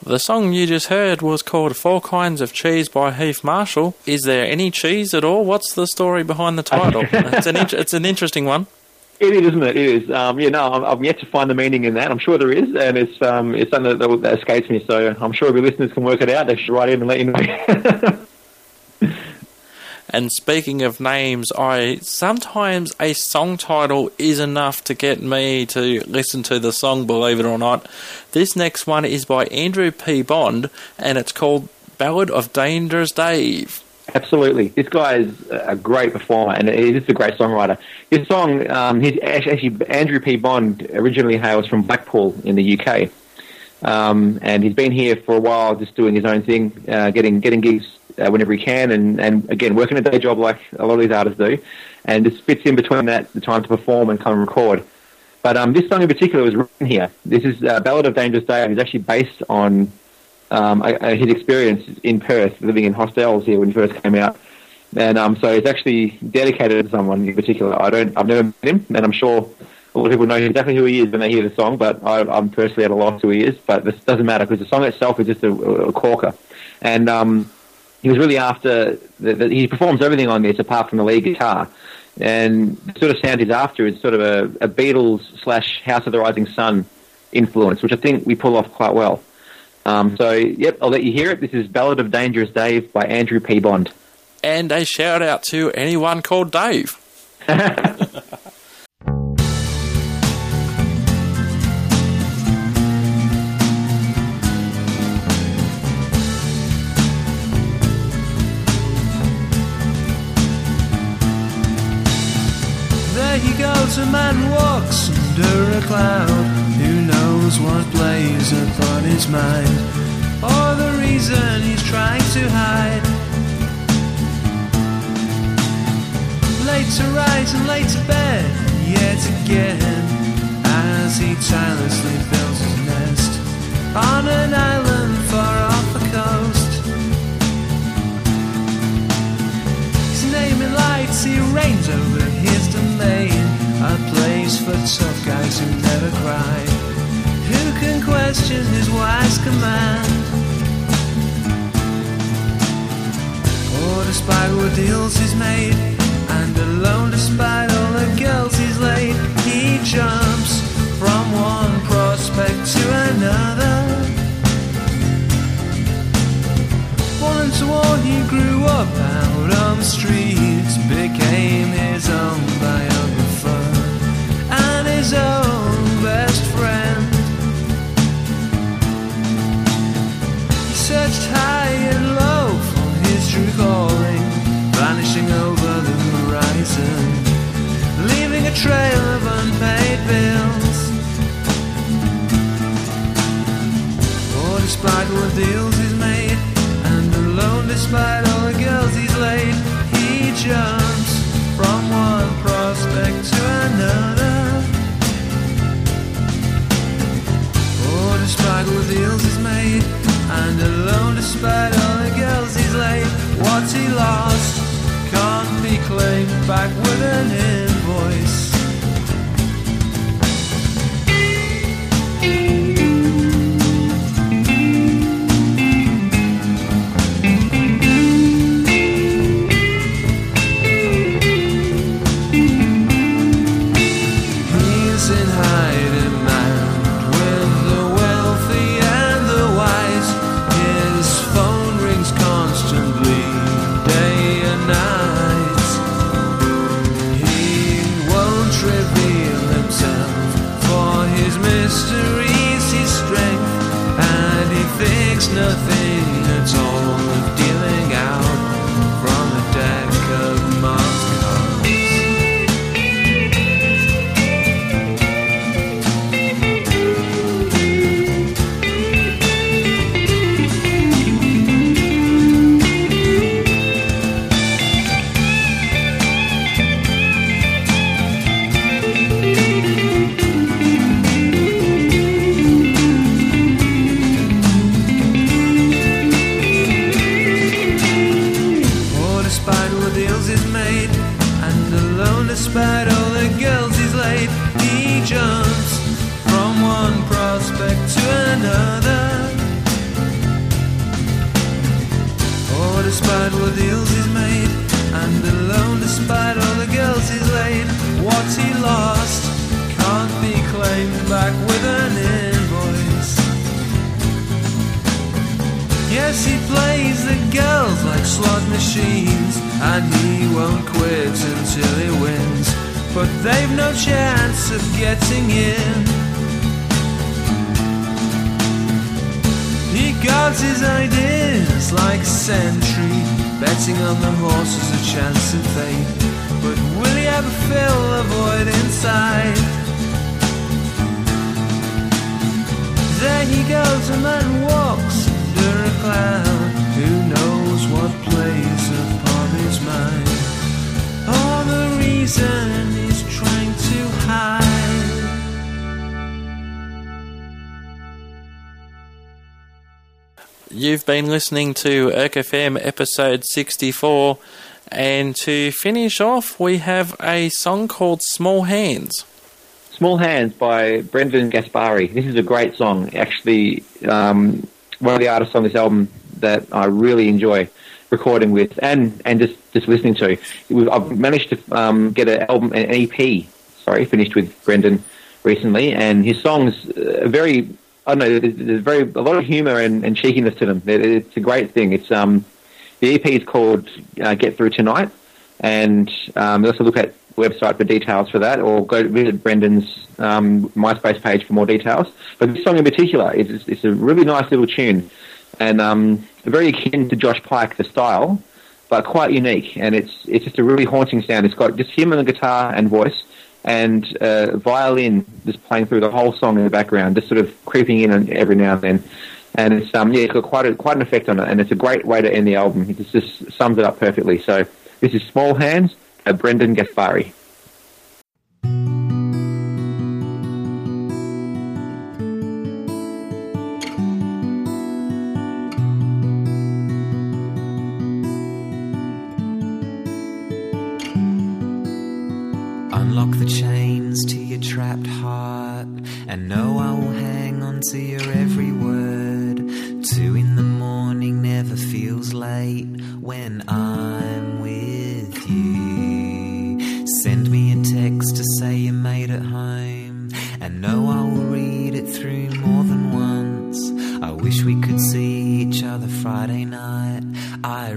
The song you just heard was called Four Kinds of Cheese by Heath Marshall. Is there any cheese at all? What's the story behind the title? [laughs] it's, an int- it's an interesting one. It is, isn't it? It is. Um, yeah, no, I'm yet to find the meaning in that. I'm sure there is, and it's um, it's something that, that escapes me. So I'm sure if your listeners can work it out, they should write in and let you know. [laughs] And speaking of names, I sometimes a song title is enough to get me to listen to the song, believe it or not. This next one is by Andrew P. Bond, and it's called Ballad of Dangerous Dave. Absolutely, this guy is a great performer, and he's just a great songwriter. His song, um, he's actually Andrew P. Bond originally hails from Blackpool in the UK, um, and he's been here for a while, just doing his own thing, uh, getting getting gigs uh, whenever he can, and, and again working a day job like a lot of these artists do, and just fits in between that the time to perform and come and record. But um, this song in particular was written here. This is uh, Ballad of Dangerous Dave. It's actually based on um, uh, uh, his experience in Perth, living in hostels here when he first came out. And um, so it's actually dedicated to someone in particular. I don't, I've never met him, and I'm sure a lot of people know exactly who he is when they hear the song. But I, I'm personally at a loss who he is. But this doesn't matter because the song itself is just a, a corker. And um, he was really after. The, the, he performs everything on this apart from the lead guitar. And the sort of sound he's after is sort of a, a Beatles slash House of the Rising Sun influence, which I think we pull off quite well. Um, so, yep, I'll let you hear it. This is Ballad of Dangerous Dave by Andrew P. Bond. And a shout out to anyone called Dave. [laughs] a man walks under a cloud. Who knows what plays upon his mind, or the reason he's trying to hide. Late to rise and late to bed, yet again, as he tirelessly builds his nest on an island far off the coast. His name in lights, he reigns over his domain. A place for tough guys who never cry. Who can question his wise command? Or despite what deals he's made, and alone despite all the girls he's laid, he jumps from one prospect to another. One to one, he grew up out on the streets, became his own and his own best friend. He searched high and low for his true calling, vanishing over the horizon, leaving a trail of unpaid bills. For despite what deals he's made, and alone despite all the girls he's laid, he jumps from one prospect to another. All the deals he's made, and alone despite all the girls he's laid, what he lost? Can't be claimed back with an invoice. Girls like slot machines, and he won't quit until he wins. But they've no chance of getting in. He guards his ideas like a sentry, betting on the horses a chance of fate. But will he ever fill the void inside? There he goes, a man walks under a cloud. Reason he's trying to hide. You've been listening to Erk FM episode 64, and to finish off, we have a song called Small Hands. Small Hands by Brendan Gaspari. This is a great song. Actually, um, one of the artists on this album that I really enjoy recording with and, and just, just listening to. I've managed to um, get an album, an EP, sorry, finished with Brendan recently, and his songs are very, I don't know, there's, very a lot of humour and, and cheekiness to them. It's a great thing. It's um, the EP is called uh, Get Through Tonight, and um, also look at the website for details for that, or go visit Brendan's um, MySpace page for more details. But this song in particular, is it's a really nice little tune, and um, very akin to Josh Pike, the style, but quite unique. And it's it's just a really haunting sound. It's got just him and the guitar and voice, and uh, violin just playing through the whole song in the background, just sort of creeping in every now and then. And it's um yeah, it's got quite a, quite an effect on it, and it's a great way to end the album. It just, just sums it up perfectly. So this is Small Hands, uh, Brendan Gaspari. Chains to your trapped heart, and know I will hang on to your every word. Two in the morning never feels late when I'm with you. Send me a text to say you made it home, and know I will read it through more than once. I wish we could see each other Friday night. I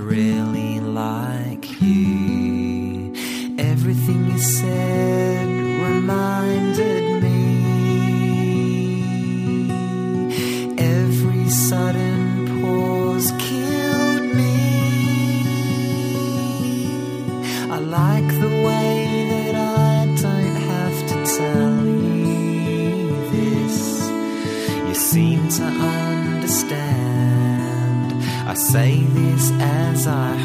say this as I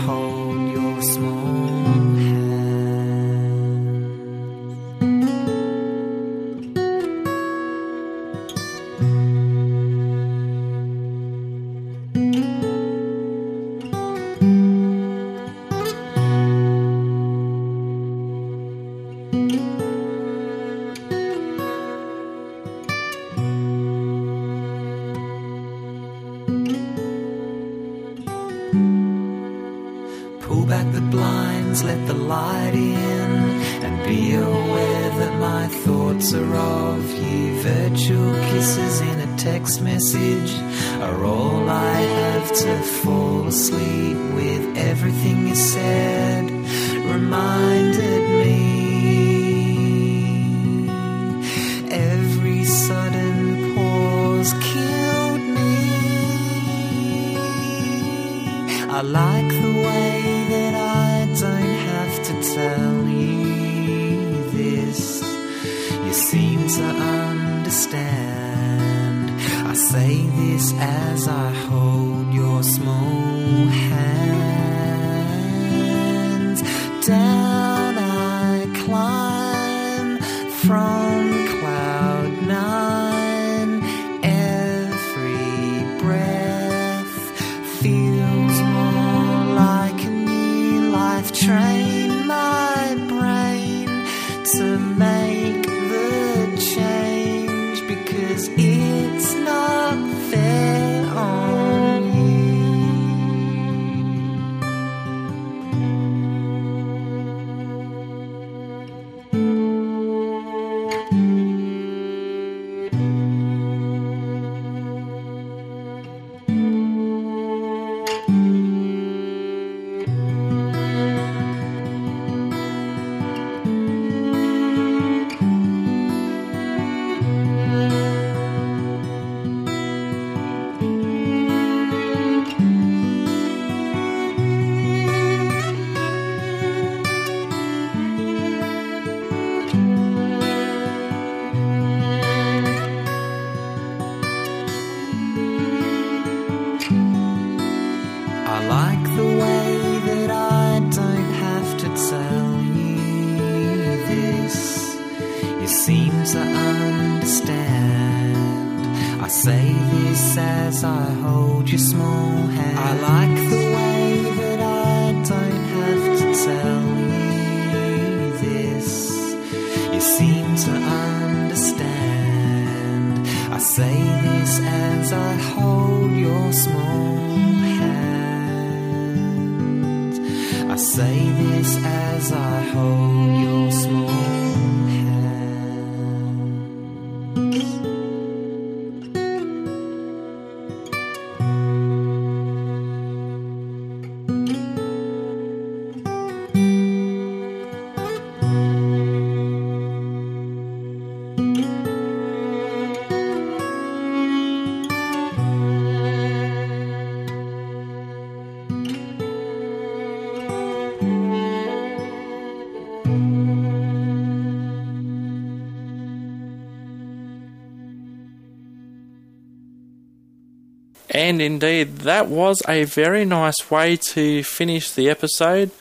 And indeed, that was a very nice way to finish the episode.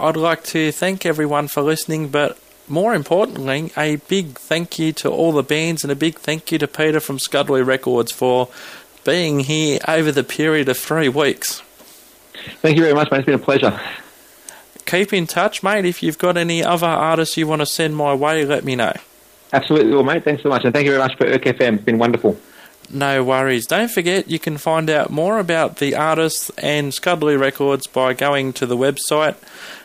I'd like to thank everyone for listening, but more importantly, a big thank you to all the bands and a big thank you to Peter from Scudley Records for being here over the period of three weeks. Thank you very much, mate. It's been a pleasure. Keep in touch, mate. If you've got any other artists you want to send my way, let me know. Absolutely, well, mate. Thanks so much, and thank you very much for Erk FM. It's been wonderful. No worries. Don't forget, you can find out more about the artists and Scudley Records by going to the website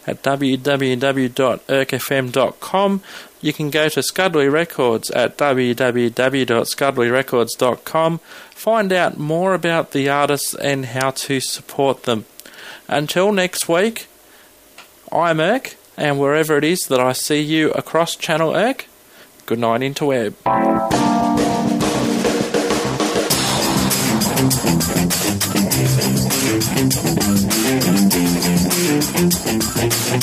at www.erkfm.com. You can go to Scudley Records at www.scudleyrecords.com. Find out more about the artists and how to support them. Until next week, I'm Erk, and wherever it is that I see you across Channel Erk, good night interweb. You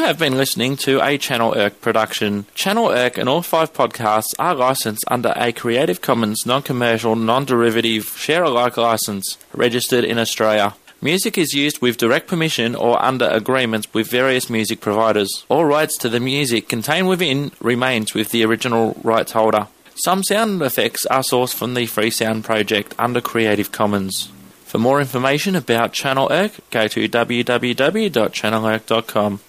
have been listening to a Channel Erk production. Channel Erk and all five podcasts are licensed under a Creative Commons non commercial, non derivative, share alike license, registered in Australia. Music is used with direct permission or under agreements with various music providers. All rights to the music contained within remains with the original rights holder. Some sound effects are sourced from the Free Sound Project under Creative Commons. For more information about Channel Erk, go to www.channelerk.com.